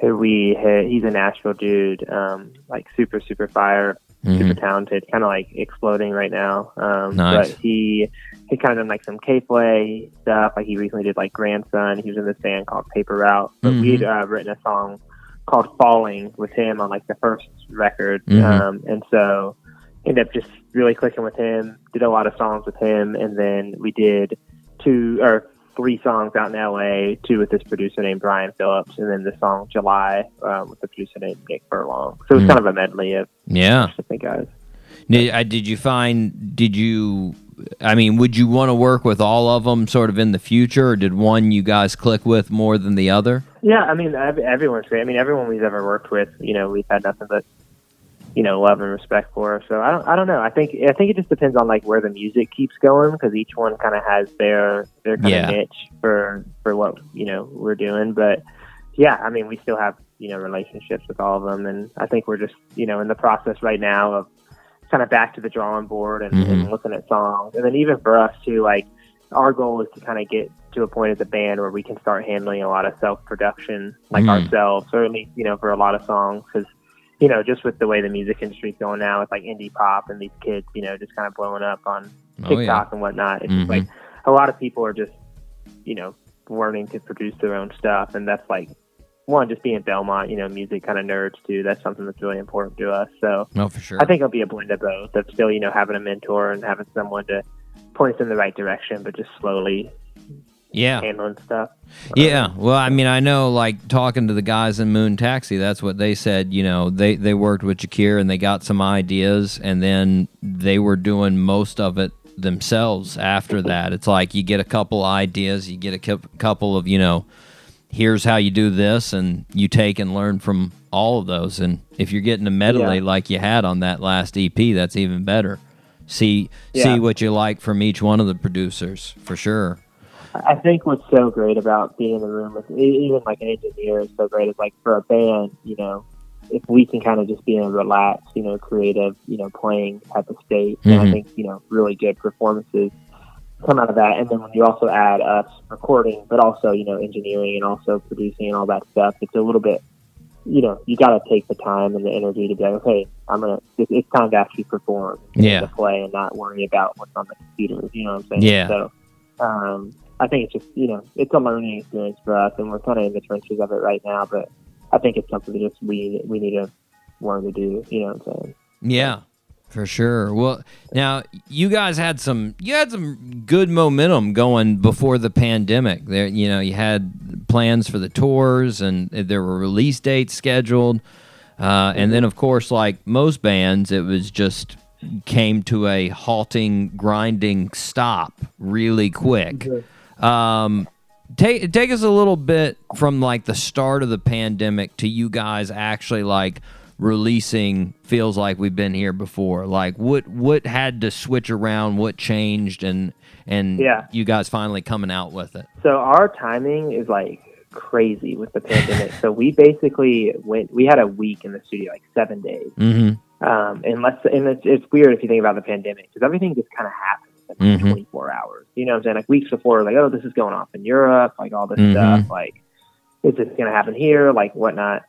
who we he's a Nashville dude, um, like super super fire, super talented, kind of like exploding right now. Um, Nice. But he he kind of done like some K.Flay stuff. Like he recently did like Grandson. He was in this band called Paper Route. But Mhm. we'd uh, written a song called Falling with him on like the first record, Mhm. um, and so ended up just really clicking with him. Did a lot of songs with him, and then we did two or three songs out in L.A. Two with this producer named Brian Phillips, and then the song July um, with the producer named Nick Furlong. So it was Mm. kind of a medley of Yeah. different guys. Did, did you find? Did you? I mean, would you want to work with all of them, sort of in the future, or did one you guys click with more than the other? Yeah, I mean, everyone's great. I mean, everyone we've ever worked with, you know, we've had nothing but, you know, love and respect for. So I don't, I don't know. I think, I think it just depends on like where the music keeps going because each one kind of has their their kind Yeah. of niche for for what you know we're doing. But yeah, I mean, we still have you know relationships with all of them, and I think we're just you know in the process right now of kind of back to the drawing board and, and looking at songs, and then even for us too, like our goal is to kind of get to a point as a band where we can start handling a lot of self production like Mm. ourselves, or at least you know for a lot of songs because you know just with the way the music industry's going now with like indie pop and these kids you know just kind of blowing up on Oh, TikTok yeah. and whatnot. It's Mhm. like a lot of people are just you know learning to produce their own stuff, and that's like one just being Belmont, you know, music kind of nerds too. That's something that's really important to us. So No, for sure. I think it'll be a blend of both. Of still, you know, having a mentor and having someone to point us in the right direction, but just slowly yeah. handling stuff. Yeah, well, I mean, I know, like talking to the guys in Moon Taxi, that's what they said. You know, they they worked with Jacquire and they got some ideas, and then they were doing most of it themselves. After that, it's like you get a couple ideas, you get a couple of you know, here's how you do this, and you take and learn from all of those. And if you're getting a medley Yeah. like you had on that last EP, that's even better. See Yeah. see what you like from each one of the producers for sure. I think what's so great about being in the room with even like an engineer is so great is like for a band, you know, if we can kind of just be in a relaxed, you know, creative, you know, playing type of state, and I think you know, really good performances come out of that. And then when you also add us recording, but also you know, engineering and also producing and all that stuff, it's a little bit, you know, you got to take the time and the energy to be like, okay, I'm gonna. It, it's time to actually perform, Yeah. to play, and not worry about what's on the computer. You know what I'm saying? Yeah. So um, I think it's just you know it's a learning experience for us, and we're kind of in the trenches of it right now. But I think it's something that just we we need to learn to do. You know what I'm saying? Yeah, for sure. Well, now you guys had some you had some good momentum going before the pandemic. There, you know, you had plans for the tours and there were release dates scheduled. Uh, and then, of course, like most bands, it was just came to a halting, grinding stop really quick. Um, take take us a little bit from like the start of the pandemic to you guys actually like releasing feels like we've been here before like what what had to switch around what changed and and Yeah. you guys finally coming out with it So our timing is like crazy with the pandemic. so we basically went. We had a week in the studio, like seven days. mm-hmm Um, and let's and it's, it's weird if you think about the pandemic because everything just kind of happens in Mhm. 24 hours. You know what I'm saying? Like weeks before, like oh, this is going off in Europe, like all this Mhm. stuff. Like is this going to happen here? Like whatnot.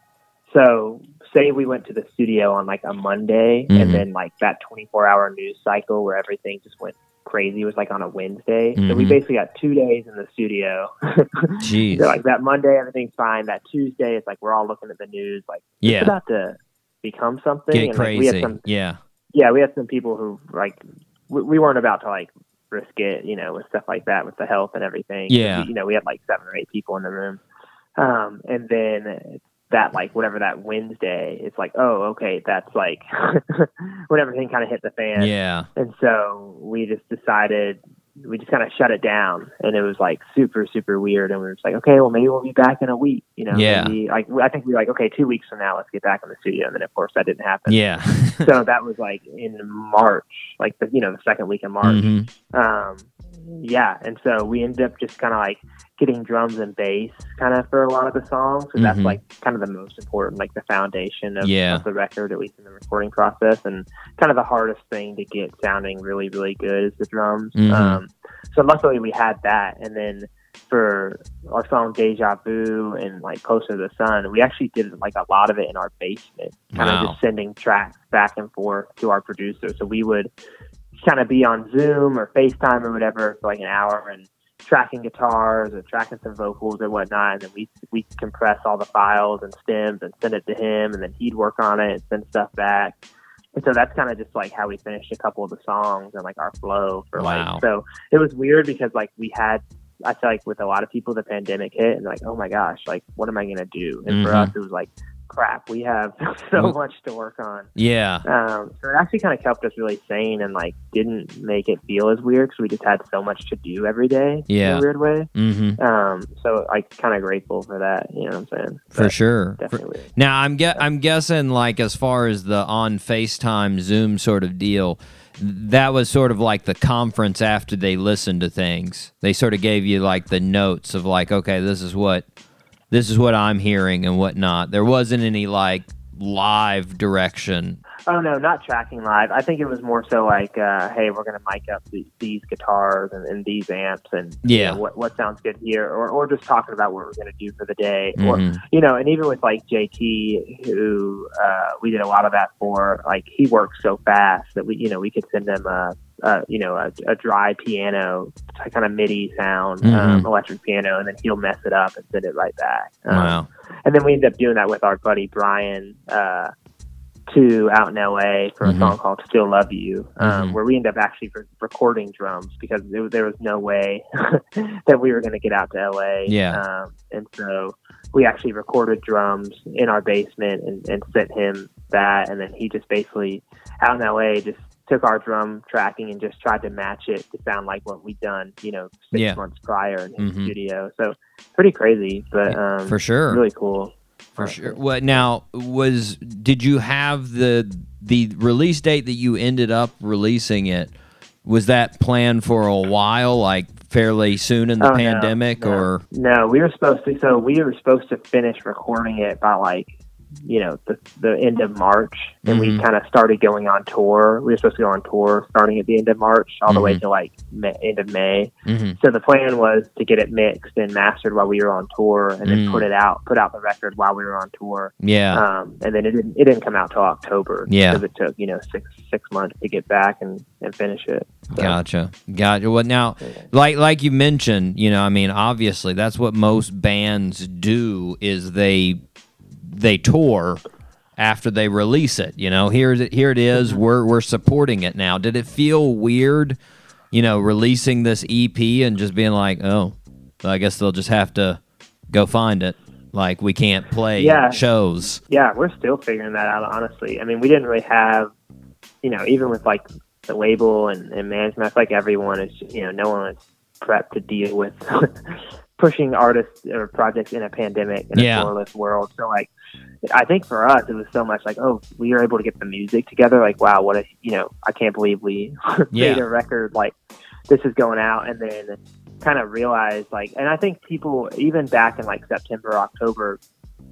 So say we went to the studio on like a Monday, Mhm. and then like that 24 hour news cycle where everything just went crazy was like on a Wednesday. So we Mhm. basically got two days in the studio. jeez So like that Monday, everything's fine. That Tuesday, it's like we're all looking at the news, like Yeah. it's about to become something. get and, like, we had crazy some, yeah yeah, we had some people who like we, we weren't about to like risk it, you know, with stuff like that, with the health and everything. Yeah. You know, we had like seven or eight people in the room, um, and then that like whatever that Wednesday, it's like, oh, okay, that's like when everything kind of hit the fan. yeah And so we just decided we just kind of shut it down, and it was like super super weird. And we were just like, okay, well maybe we'll be back in a week. You know, Yeah. Maybe, like I think we were like, okay, two weeks from now, let's get back in the studio. And then of course that didn't happen. yeah so that was like in March, like the you know the second week in March. Mhm. Um, yeah, and so we ended up just kind of like getting drums and bass kind of for a lot of the songs. So that's like kind of the most important, like the foundation of, Yeah. of the record, at least in the recording process, and kind of the hardest thing to get sounding really, really good is the drums. Mhm. Um, so luckily we had that, and then for our song Deja Vu and like Closer to the Sun, we actually did like a lot of it in our basement, kind Wow. of just sending tracks back and forth to our producer. So we would kind of be on Zoom or FaceTime or whatever for like an hour and tracking guitars or tracking some vocals or whatnot, and then we we compress all the files and stems and send it to him, and then he'd work on it and send stuff back. And so that's kind of just like how we finished a couple of the songs and like our flow for Wow. like. So it was weird because like we had. I feel like with a lot of people, the pandemic hit, and like, oh my gosh, like, what am I gonna do? And for Mhm. us, it was like, crap, we have so Well- much to work on. yeah Um, so it actually kind of kept us really sane and like didn't make it feel as weird because we just had so much to do every day Yeah. in a weird way. mm-hmm Um, so like kind of grateful for that. You know what I'm saying? for But sure For- Definitely. Now I'm ge- I'm guessing like as far as the on FaceTime Zoom sort of deal, that was sort of like the conference after they listened to things. They sort of gave you like the notes of like, okay, this is what this is what I'm hearing and whatnot. There wasn't any like live direction. Oh no, not tracking live. I think it was more so like, uh, hey, we're gonna mic up the, these guitars and, and these amps and you Yeah. know, what what sounds good here, or or just talking about what we're gonna do for the day, or Mhm. you know, and even with like JT, who uh, we did a lot of that for, like he works so fast that we, you know, we could send him a, a you know, a, a dry piano, kind of MIDI sound, um, Mhm. electric piano, and then he'll mess it up and send it right back. Um, Wow. And then we ended up doing that with our buddy Brian. Uh, to out in LA for a song called "Still Love You," um, Mhm. where we ended up actually re- recording drums because there, was- there was no way that we were going to get out to LA. Yeah. um, and so we actually recorded drums in our basement and, and sent him that, and then he just basically out in LA just took our drum tracking and just tried to match it to sound like what we'd done, you know, six Yeah. months prior in his Mhm. studio. So pretty crazy, but um, For sure. really cool. For sure. What now was did you have the the release date that you ended up releasing it? Was that planned for a while, like fairly soon in the Oh, no, pandemic, no. or No, we were supposed to. So we were supposed to finish recording it by like, you know, the the end of March, and we Mhm. kind of started going on tour. We were supposed to go on tour starting at the end of March, all the way Mhm. to like May, end of May. Mhm. So the plan was to get it mixed and mastered while we were on tour, and then Mm. put it out, put out the record while we were on tour. yeah, Um, and then it didn't it didn't come out till October. Yeah. because it took you know six six months to get back and and finish it. So, Gotcha. Gotcha. Well, now, like like you mentioned, you know, I mean, obviously, that's what most bands do is they they tour after they release it. You know, here it here it is, mm-hmm. We're we're supporting it now. Did it feel weird, you know, releasing this EP and just being like, oh, I guess they'll just have to go find it. Like we can't play Yeah. shows. Yeah, we're still figuring that out, honestly. I mean, we didn't really have, you know, even with like the label and, and management, I feel like everyone is, you know, no one is prepped to deal with pushing artists or projects in a pandemic in Yeah. a tourless world. So like, I think for us it was so much like, oh, we were able to get the music together. Like, wow, what a you know, I can't believe we Yeah. made a record like this is going out, and then kind of realized like, and I think people even back in like September, October.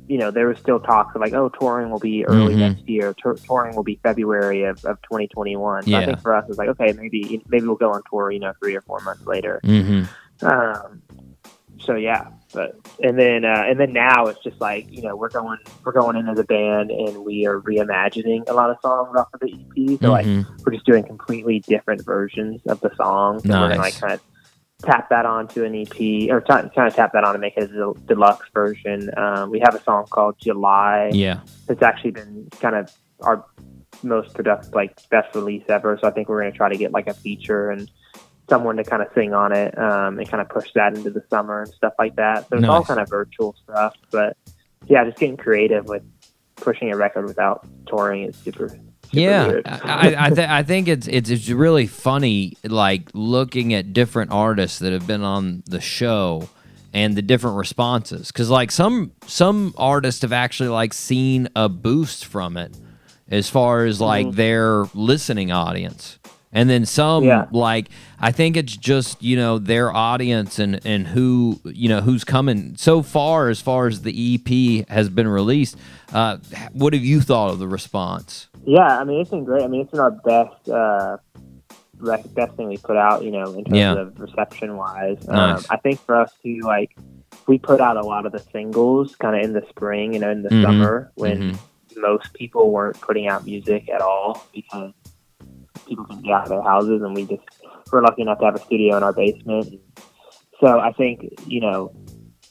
You know, there was still talks of like, oh, touring will be early Mhm. next year. Tour touring will be February of, of 2021. So Yeah. I think for us, it's like, okay, maybe maybe we'll go on tour. You know, three or four months later. Mm-hmm. Um, so yeah, but and then uh, and then now it's just like you know we're going we're going in as a band and we are reimagining a lot of songs off of the EP. So like Mhm. we're just doing completely different versions of the songs. And we're gonna like kind of tap that onto an EP or t- kind of tap that on and make it a deluxe version. Um, we have a song called July. Yeah. It's actually been kind of our most productive, like best release ever. So I think we're going to try to get like a feature and someone to kind of sing on it um, and kind of push that into the summer and stuff like that. So it's all kind of virtual stuff, but yeah, just getting creative with pushing a record without touring is super. super Yeah. I, I, th- I think it's, it's it's really funny, like looking at different artists that have been on the show and the different responses. Because like some some artists have actually like seen a boost from it, as far as like Mhm. their listening audience, and then some Yeah. like I think it's just you know their audience and and who you know who's coming so far as far as the EP has been released. Uh, what have you thought of the response? Yeah, I mean it's been great. I mean it's been our best uh, best thing we put out. You know, in terms Yeah. of reception wise. Nice. Um, I think for us too, like we put out a lot of the singles kind of in the spring, you know, in the Mhm. summer when Mhm. most people weren't putting out music at all because people couldn't get out of their houses, and we just were lucky enough to have a studio in our basement. So I think you know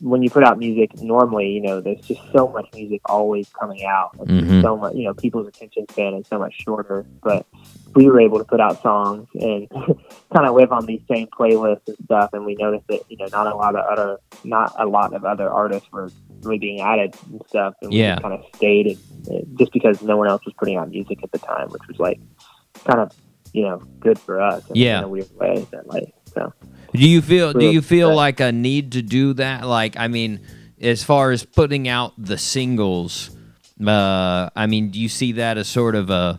when you put out music normally, you know, there's just so much music always coming out. Mhm. So much, you know, people's attention span is so much shorter. But we were able to put out songs and kind of live on these same playlists and stuff. And we noticed that you know not a lot of other not a lot of other artists were really being added and stuff. And Yeah. just kind of stayed and, just because no one else was putting out music at the time, which was like kind of you know good for us. in- Yeah. in a weird way. That like so. Do you feel do you feel upset. like a need to do that? Like, I mean, as far as putting out the singles, uh, I mean, do you see that as sort of a,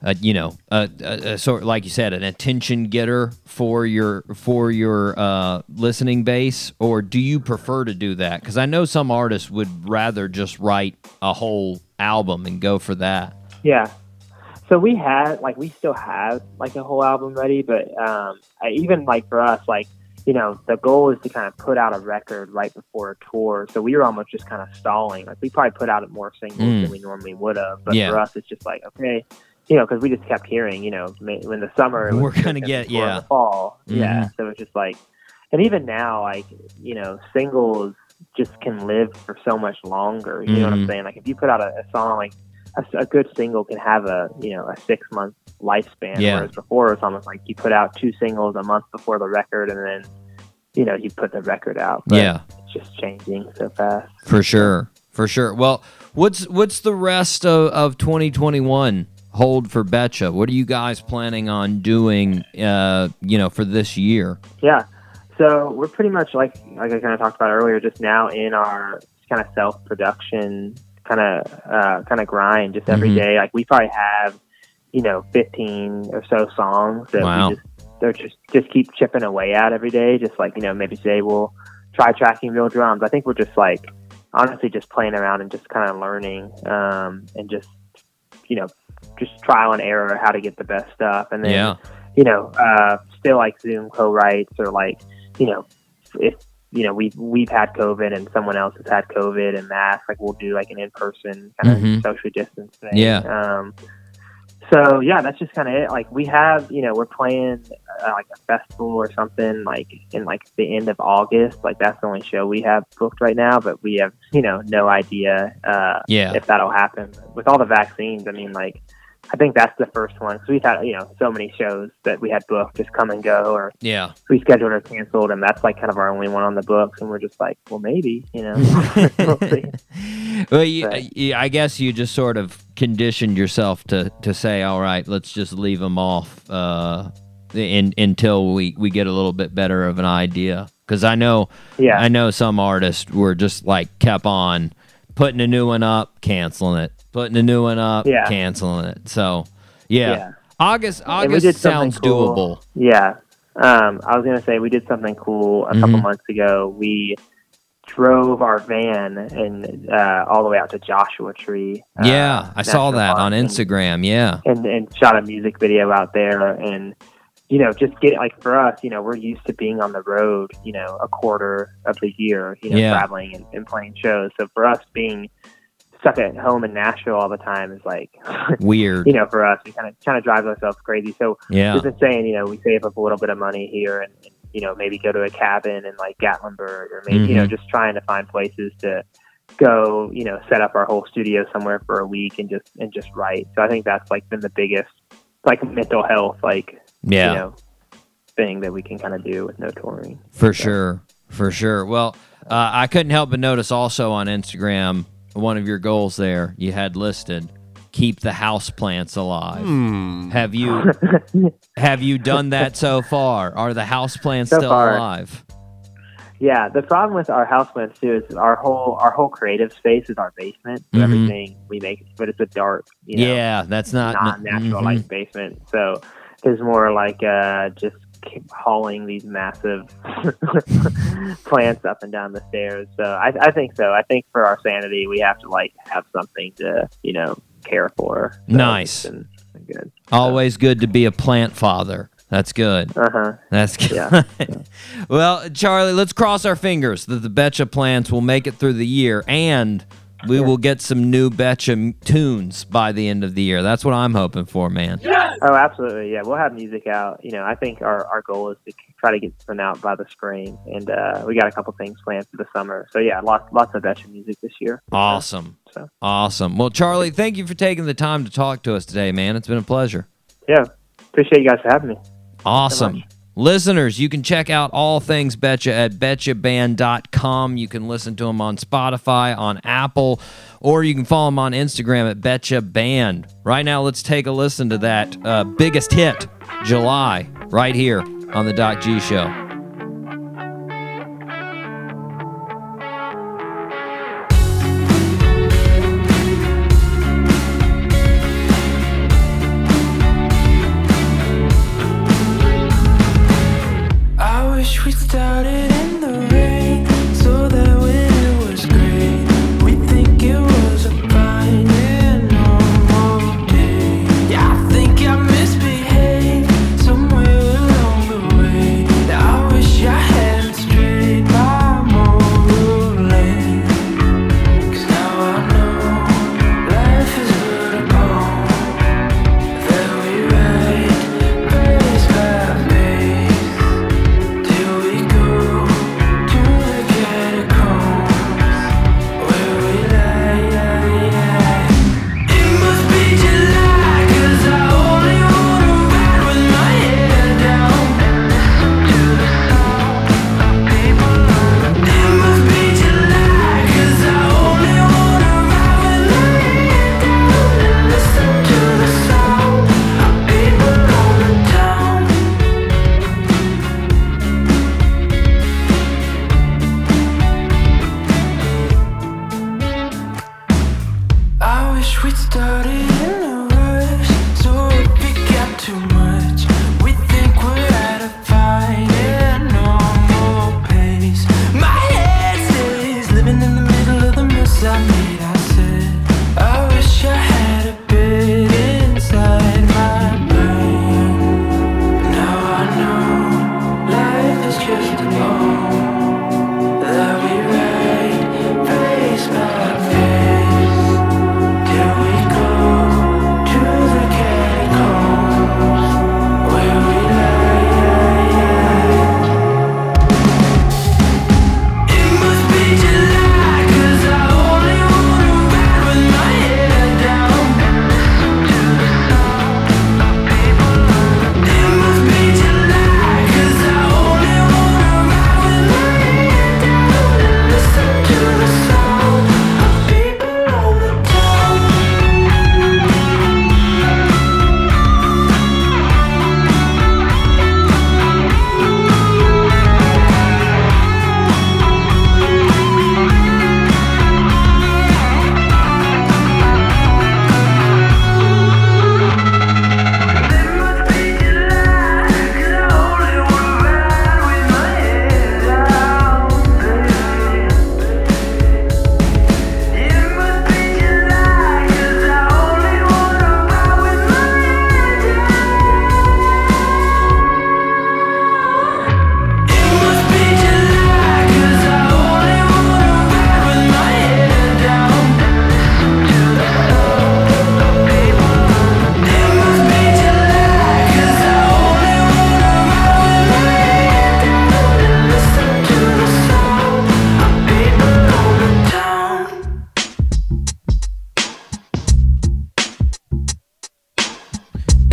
a you know, a, a, a sort like you said, an attention getter for your for your uh, listening base, or do you prefer to do that? Because I know some artists would rather just write a whole album and go for that. Yeah. So we had like we still have like a whole album ready, but um, I, even like for us, like you know, the goal is to kind of put out a record right before a tour. So we were almost just kind of stalling. Like we probably put out more singles Mm. than we normally would have, but Yeah. for us, it's just like okay, you know, because we just kept hearing, you know, when the summer We're gonna get- yeah. the fall, yeah. Mhm. So it's just like, and even now, like you know, singles just can live for so much longer. You know what I'm Mhm. saying? Like if you put out a, a song like a, a good single can have a you know a six month lifespan. Yeah. Whereas before it's almost like you put out two singles a month before the record, and then you know you put the record out. But Yeah. it's just changing so fast. For sure, for sure. Well, what's what's the rest of, of 2021 hold for Betcha? What are you guys planning on doing? Uh, you know, for this year. Yeah. So we're pretty much like like I kind of talked about earlier, just now in our kind of self production kind of uh, kind of grind, just every Mhm. day. Like we probably have you know fifteen or so songs that Wow. we just they're just just keep chipping away at every day. Just like you know maybe today we'll try tracking real drums. I think we're just like honestly just playing around and just kind of learning um, and just you know just trial and error how to get the best stuff and then Yeah. you know, uh, still like Zoom co-writes or like, you know, if you know we've we've had COVID and someone else has had COVID and mask, like we'll do like an in-person kind Mhm. of social distance thing. Yeah. Um, so yeah, that's just kind of it. Like we have, you know, we're playing uh, like a festival or something like in like the end of August. Like that's the only show we have booked right now, but we have, you know, no idea uh, Yeah. if that'll happen. With all the vaccines, I mean, like I think that's the first one. So we've had, you know, so many shows that we had booked just come and go or Yeah. rescheduled or canceled, and that's like kind of our only one on the books. And we're just like, well, maybe, you know, we'll. Well, you, But- I guess you just sort of conditioned yourself to to say, all right, let's just leave them off uh, in, until we we get a little bit better of an idea. because I know Yeah. I know some artists were just like kept on putting a new one up, canceling it, putting a new one up, Yeah. canceling it. So yeah, Yeah. August August sounds cool. doable. Yeah. Um, I was gonna say we did something cool a couple Mhm. months ago. We drove our van and uh, all the way out to Joshua Tree. uh, yeah, I saw that on and- Instagram. Yeah, and and shot a music video out there and you know just get like for us you know we're used to being on the road you know a quarter of the year you know Yeah. traveling and, and playing shows so for us being stuck at home in Nashville all the time is like weird. you know for us we kind of kind of drives ourselves crazy so Yeah. we've saying you know we save up a little bit of money here and, and you know maybe go to a cabin in like Gatlinburg or maybe you know Mhm. just trying to find places to go you know set up our whole studio somewhere for a week and just and just write so i think that's like been the biggest like mental health like Yeah. you know thing that we can kind of do with no touring For sure. For sure. Well, uh, I couldn't help but notice also on Instagram one of your goals there you had listed keep the house plants alive. Have you have you done that so far? Are the house plants So still far. alive? yeah the problem with our house plants too is our whole our whole creative space is our basement so Mhm. everything we make but it's a dark you know yeah, that's not not natural mhm. like basement. So there's more like uh, just hauling these massive plants up and down the stairs. So I, I think so. I think for our sanity, we have to like have something to you know care for. So Nice. been- been good. Always good to be a plant father. That's good. Uh huh. That's good. Yeah. well, Charlie, let's cross our fingers that the Betcha plants will make it through the year and we will get some new Betcha m- tunes by the end of the year. That's what I'm hoping for, man. Oh, absolutely. Yeah, we'll have music out. You know, I think our, our goal is to try to get something out by the spring, and uh, we got a couple things planned for the summer. So yeah, lots lots of Betcha music this year. Awesome. So Awesome. Well, Charlie, thank you for taking the time to talk to us today, man. It's been a pleasure. yeah, appreciate you guys for having me. Awesome. Listeners, you can check out all things Betcha at betchaband.com. You can listen to them on Spotify, on Apple, or you can follow them on Instagram at Betcha Band. Right now, let's take a listen to that uh, biggest hit, July, right here on the Doc G Show.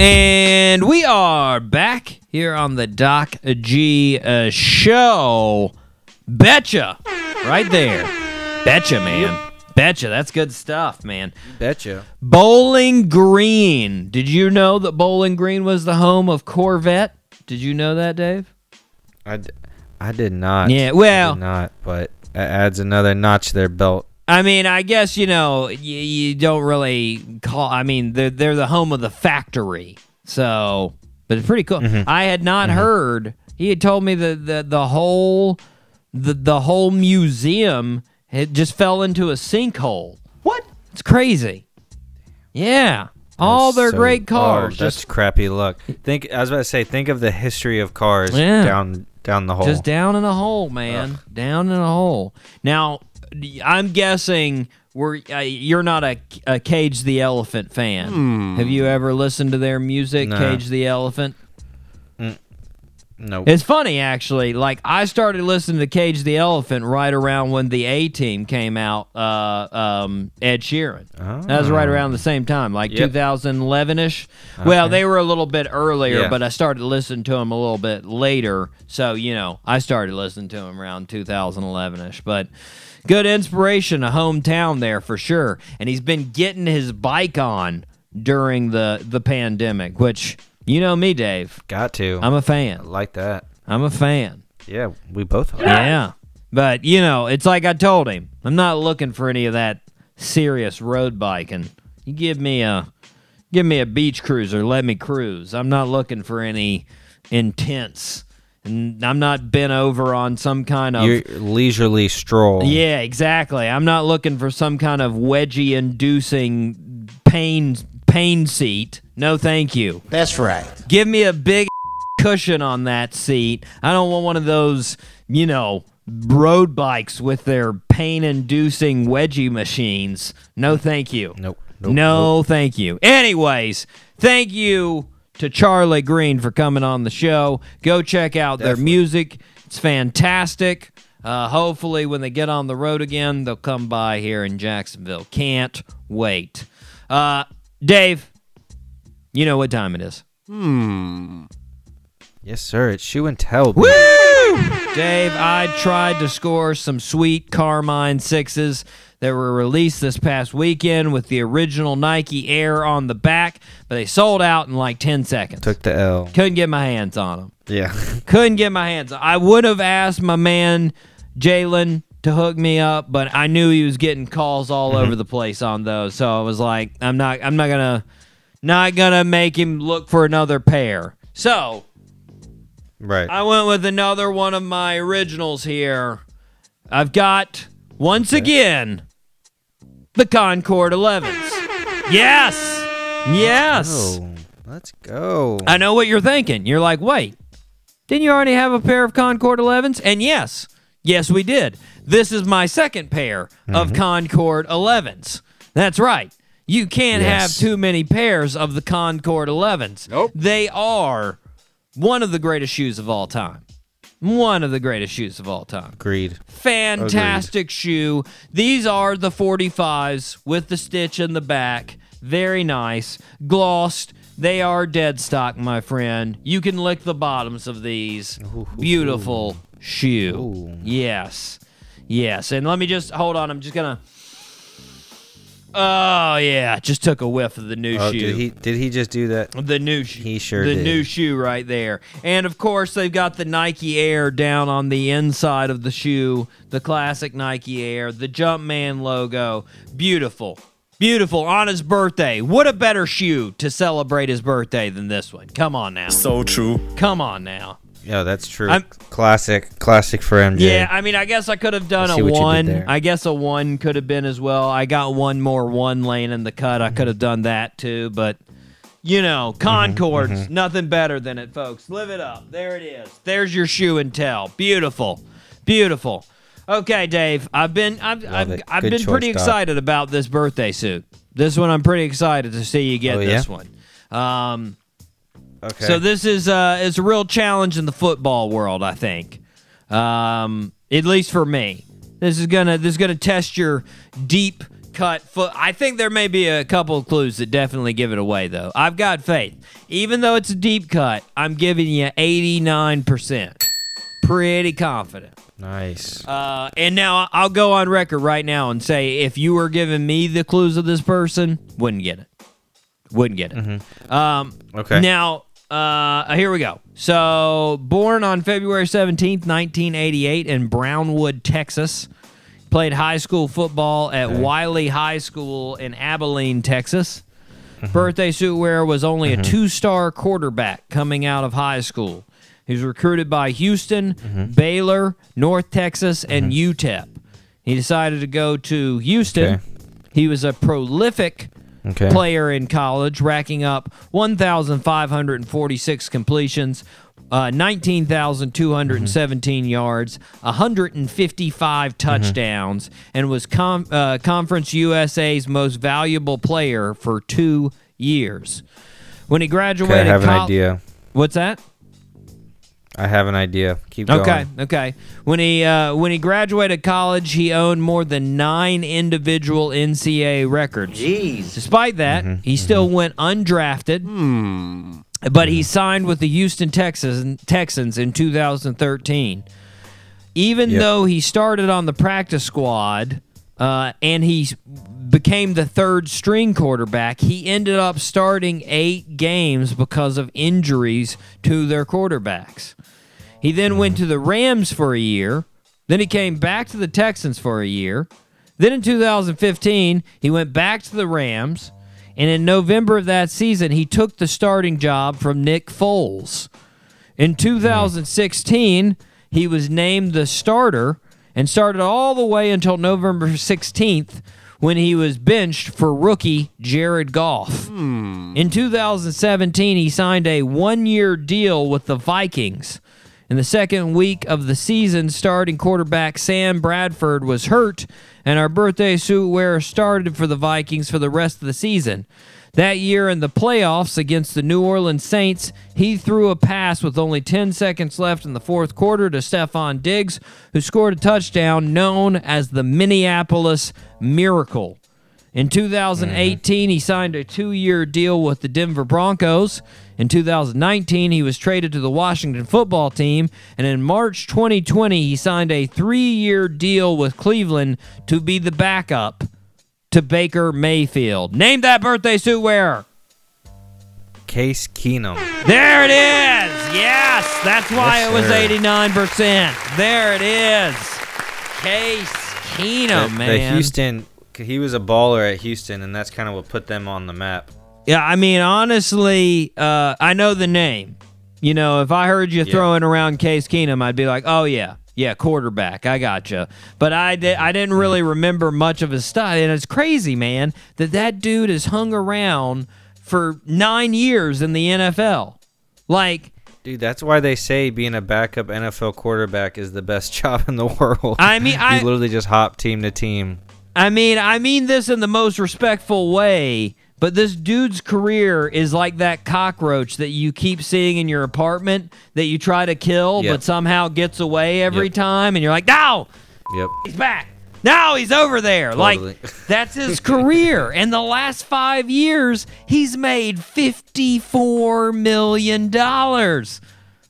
And we are back here on the Doc G uh, show. Betcha. Right there. Betcha, man. Betcha. That's good stuff, man. Betcha. Bowling Green. Did you know that Bowling Green was the home of Corvette? Did you know that, Dave? I, d- I did not. Yeah, I well- did not. But it adds another notch to their belt. I mean, I guess you know you, you don't really call. I mean, they're they're the home of the factory, so but it's pretty cool. Mm-hmm. I had not mm-hmm. heard. He had told me that the the whole the the whole museum had just fell into a sinkhole. What? It's crazy. Yeah, all That's their so- great oh, cars that's just crappy luck. Think I was about to say, think of the history of cars Yeah. down down the hole. Just down in a hole, man. Down in a hole. Now, I'm guessing we're uh, you're not a, a Cage the Elephant fan. Have you ever listened to their music, Nah. Cage the Elephant? nope. It's funny actually. Like I started listening to Cage the Elephant right around when the A Team came out. Uh, um, Ed Sheeran. That was right around the same time, like Yep. 2011 ish. Well, they were a little bit earlier, Yeah. but I started listening to them a little bit later. So you know, I started listening to them around 2011 ish. But good inspiration, a hometown there for sure. And he's been getting his bike on during the the pandemic, which you know me, Dave. Got to. I'm a fan. like that. I'm a fan. Yeah, we both are. Yeah. But, you know, it's like I told him. I'm not looking for any of that serious road biking. You give me a give me a beach cruiser, let me cruise. I'm not looking for any intense and I'm not bent over on some kind of Your leisurely stroll. Yeah, exactly. I'm not looking for some kind of wedgie inducing pain pain seat. No, thank you. That's right. Give me a big cushion on that seat. I don't want one of those, you know, road bikes with their pain inducing wedgie machines. No, thank you. Nope. Nope. no, thank you. Anyways, thank you to Charlie Green for coming on the show. Go check out their music. It's fantastic. Uh, hopefully, when they get on the road again, they'll come by here in Jacksonville. Can't wait. Uh, Dave, you know what time it is. Yes, sir. It's shoe and tell. Woo! Dave, I tried to score some sweet Carmine sixes that were released this past weekend with the original Nike Air on the back, but they sold out in like 10 seconds. Took the L. Couldn't get my hands on them. Yeah. Couldn't get my hands on I would have asked my man Jalen to hook me up, but I knew he was getting calls all over mm-hmm. the place on those. So I was like, I'm not I'm not gonna not gonna make him look for another pair. So right. I went with another one of my originals here. I've got once again the Concord 11s. Yes. Yes. Oh, let's go. I know what you're thinking. You're like, "Wait. Didn't you already have a pair of Concord 11s?" And yes. Yes, we did. This is my second pair of mm-hmm. Concord 11s. That's right. You can't Yes. have too many pairs of the Concord 11s. Nope. They are one of the greatest shoes of all time. One of the greatest shoes of all time. Agreed. Fantastic shoe. These are the 45s with the stitch in the back. Very nice. Glossed. They are dead stock, my friend. You can lick the bottoms of these. Beautiful shoe. Ooh. Yes. Yes. And let me just hold on. I'm just going to. Oh, yeah. Just took a whiff of the new Oh, shoe. did he did he just do that? The new shoe. He sure The did. new shoe right there. And of course, they've got the Nike Air down on the inside of the shoe, the classic Nike Air, the Jumpman logo. Beautiful. Beautiful. On his birthday. What a better shoe to celebrate his birthday than this one? Come on now. So true. Come on now. Yeah, that's true. I'm- classic, classic for MJ. Yeah, I mean, I guess I could have done a one. I guess a one could have been as well. I got one more one lane in the cut. I could have done that too, but you know, Mm-hmm, Concords, nothing better than it, folks. Live it up. There it is. There's your shoe and tell. Beautiful, beautiful. Okay, Dave. I've been I've I've. I've Good been pretty Doc. excited about this birthday suit. This one I'm pretty excited to see you get Oh, yeah? this one. Um, Okay. so this is uh is a real challenge in the football world, I think. Um, at least for me. This is gonna this is gonna test your deep cut foot. I think there may be a couple of clues that definitely give it away, though. I've got faith. Even though it's a deep cut, I'm giving you 89%. Pretty confident. Nice. Uh, and now I'll go on record right now and say if you were giving me the clues of this person, wouldn't get it. Wouldn't get it. Um, Okay. Now, uh, here we go. So, born on February 17th, 1988, in Brownwood, Texas. Played high school football at Wylie High School in Abilene, Texas. Mm-hmm. Birthday suit wearer was only a mm-hmm. two star quarterback coming out of high school. He was recruited by Houston, mm-hmm. Baylor, North Texas, and UTEP. He decided to go to Houston. Okay. He was a prolific Okay. player in college, racking up 1,546 completions, uh, 19,217 yards, 155 touchdowns, and was com- uh, Conference USA's most valuable player for two years. When he graduated, Okay, I have an idea. What's that? I have an idea. Keep going. Okay, okay. When he uh, when he graduated college, he owned more than nine individual NCAA records. Jeez. Despite that, Mm-hmm, he still went undrafted. Hmm. But he signed with the Houston Texans Texans in 2013. Even Yep. though he started on the practice squad uh, and he became the third string quarterback, he ended up starting eight games because of injuries to their quarterbacks. He then went to the Rams for a year. Then he came back to the Texans for a year. Then in 2015, he went back to the Rams. And in November of that season, he took the starting job from Nick Foles. In 2016, he was named the starter and started all the way until November 16th when he was benched for rookie Jared Goff. Hmm. In 2017, he signed a one year deal with the Vikings. In the second week of the season, starting quarterback Sam Bradford was hurt, and our birthday suit wearer started for the Vikings for the rest of the season. That year in the playoffs against the New Orleans Saints, he threw a pass with only 10 seconds left in the fourth quarter to Stefon Diggs, who scored a touchdown known as the Minneapolis Miracle. In 2018, he signed a two year deal with the Denver Broncos. In 2019, he was traded to the Washington football team. And in March 2020, he signed a three year deal with Cleveland to be the backup to Baker Mayfield. Name that birthday suit wearer. Case Keenum. There it is. Yes, that's why Yes, it was sir. 89%. There it is. Case Keenum, the, man. the Houston. He was a baller at Houston, and that's kind of what put them on the map. Yeah, I mean, honestly, uh, I know the name. You know, if I heard you Yeah. throwing around Case Keenum, I'd be like, "Oh yeah, yeah, quarterback. I gotcha." But I did, I didn't really remember much of his stuff, and it's crazy, man, that that dude has hung around for nine years in the NFL. Like, Dude, that's why they say being a backup NFL quarterback is the best job in the world. I mean, I- you literally just hop team to team. I mean, I mean this in the most respectful way, but this dude's career is like that cockroach that you keep seeing in your apartment that you try to kill, Yep. but somehow gets away every Yep. time, and you're like, no, Yep. he's back. Now he's over there. Totally. Like, that's his career. And the last five years, he's made $54 million. That's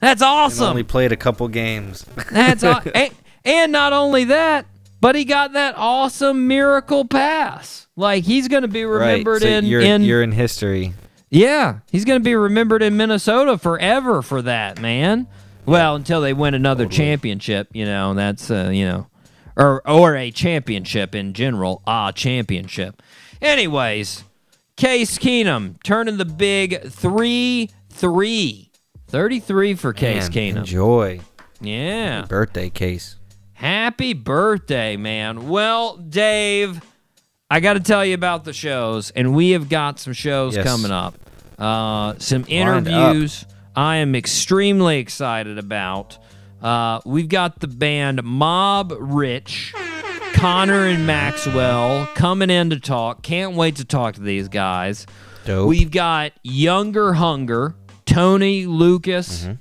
And awesome. only played a couple games. That's aw- and, and not only that, but he got that awesome miracle pass. Like he's going to be remembered right. So in you're in you're in history. yeah, he's going to be remembered in Minnesota forever for that, man. Well, until they win another championship, you know, that's uh, you know, or or a championship in general, a championship. Anyways, Case Keenum turning the big 3-3. 33 for Case Man, Keenum. Enjoy. Yeah. Birthday case. Happy birthday, man. Well, Dave, I got to tell you about the shows, and we have got some shows Yes. coming up. Uh, some interviews I am extremely excited about. Uh, we've got the band Mob Rich, Connor and Maxwell coming in to talk. Can't wait to talk to these guys. Dope. We've got Younger Hunger, Tony Lucas, Mm-hmm.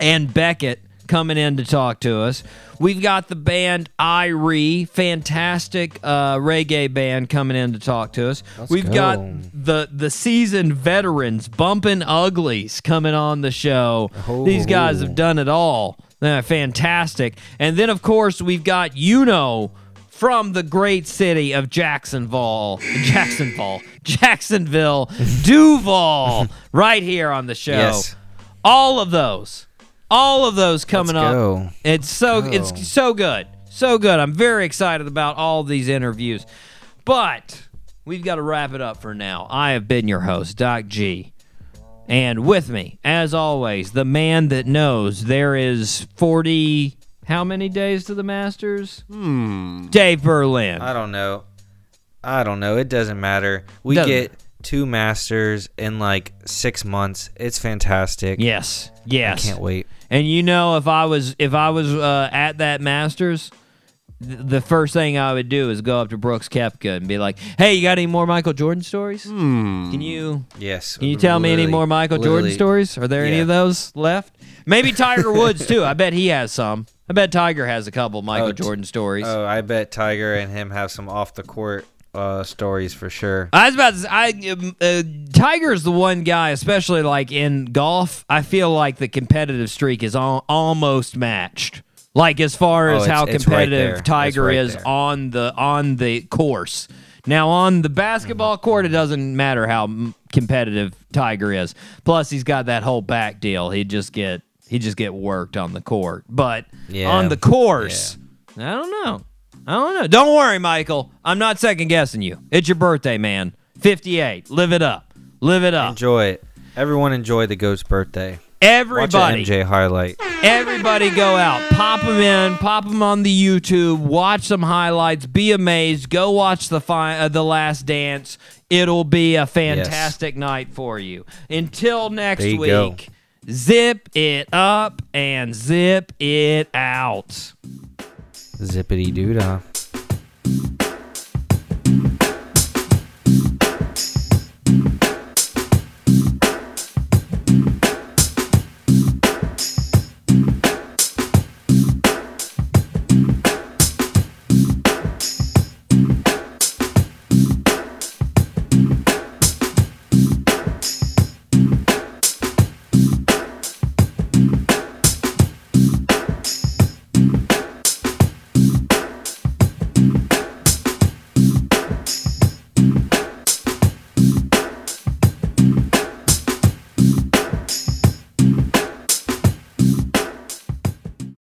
and Beckett coming in to talk to us. We've got the band Irie, fantastic uh, reggae band coming in to talk to us. We've go. got the the seasoned veterans, Bumpin' Uglies, coming on the show. These guys have done it all. They're fantastic. And then, of course, we've got you know from the great city of Jacksonville, Jacksonville, Jacksonville, Duval, right here on the show. Yes. All of those, all of those coming Let's up. go. It's so Go. it's so good, so good. I'm very excited about all these interviews, but we've got to wrap it up for now. I have been your host, Doc G. And with me, as always, the man that knows there is 40 how many days to the Masters? Hmm. Dave Berlin. I don't know. I don't know. It doesn't matter. We Doesn't. get two masters in like six months. It's fantastic. yes. Yes. I Yes. can't wait. And you know if I was if I was uh, at that Masters, th- the first thing I would do is go up to Brooks Koepka and be like, "Hey, you got any more Michael Jordan stories? Can you Yes. Can you tell me any more Michael Jordan stories? Are there any of those left? Maybe Tiger Woods too. I bet he has some. I bet Tiger has a couple Michael Oh, Jordan stories. Oh, I bet Tiger and him have some off the court uh, stories for sure. I was about to say, I, um, uh, Tiger's the one guy, especially like in golf. I feel like the competitive streak is al- almost matched. Like as far Oh, as how it's- it's right competitive Tiger right is there. on the on the course. Now on the basketball Mm-hmm. court, it doesn't matter how m- competitive Tiger is. Plus, he's got that whole back deal. He just get he just get worked on the court, but Yeah. on the course, I don't know. I don't know. Don't worry, Michael. I'm not second guessing you. It's your birthday, man. 58. Live it up. Live it up. Enjoy it. Everyone enjoy the goat's birthday. Watch Everybody, an MJ highlight. everybody go out. Pop them in. Pop them on the YouTube. Watch some highlights. Be amazed. Go watch the fi- uh, the last dance. It'll be a fantastic night for you. Until next you go. week, zip it up and zip it out. Zippity doo dah.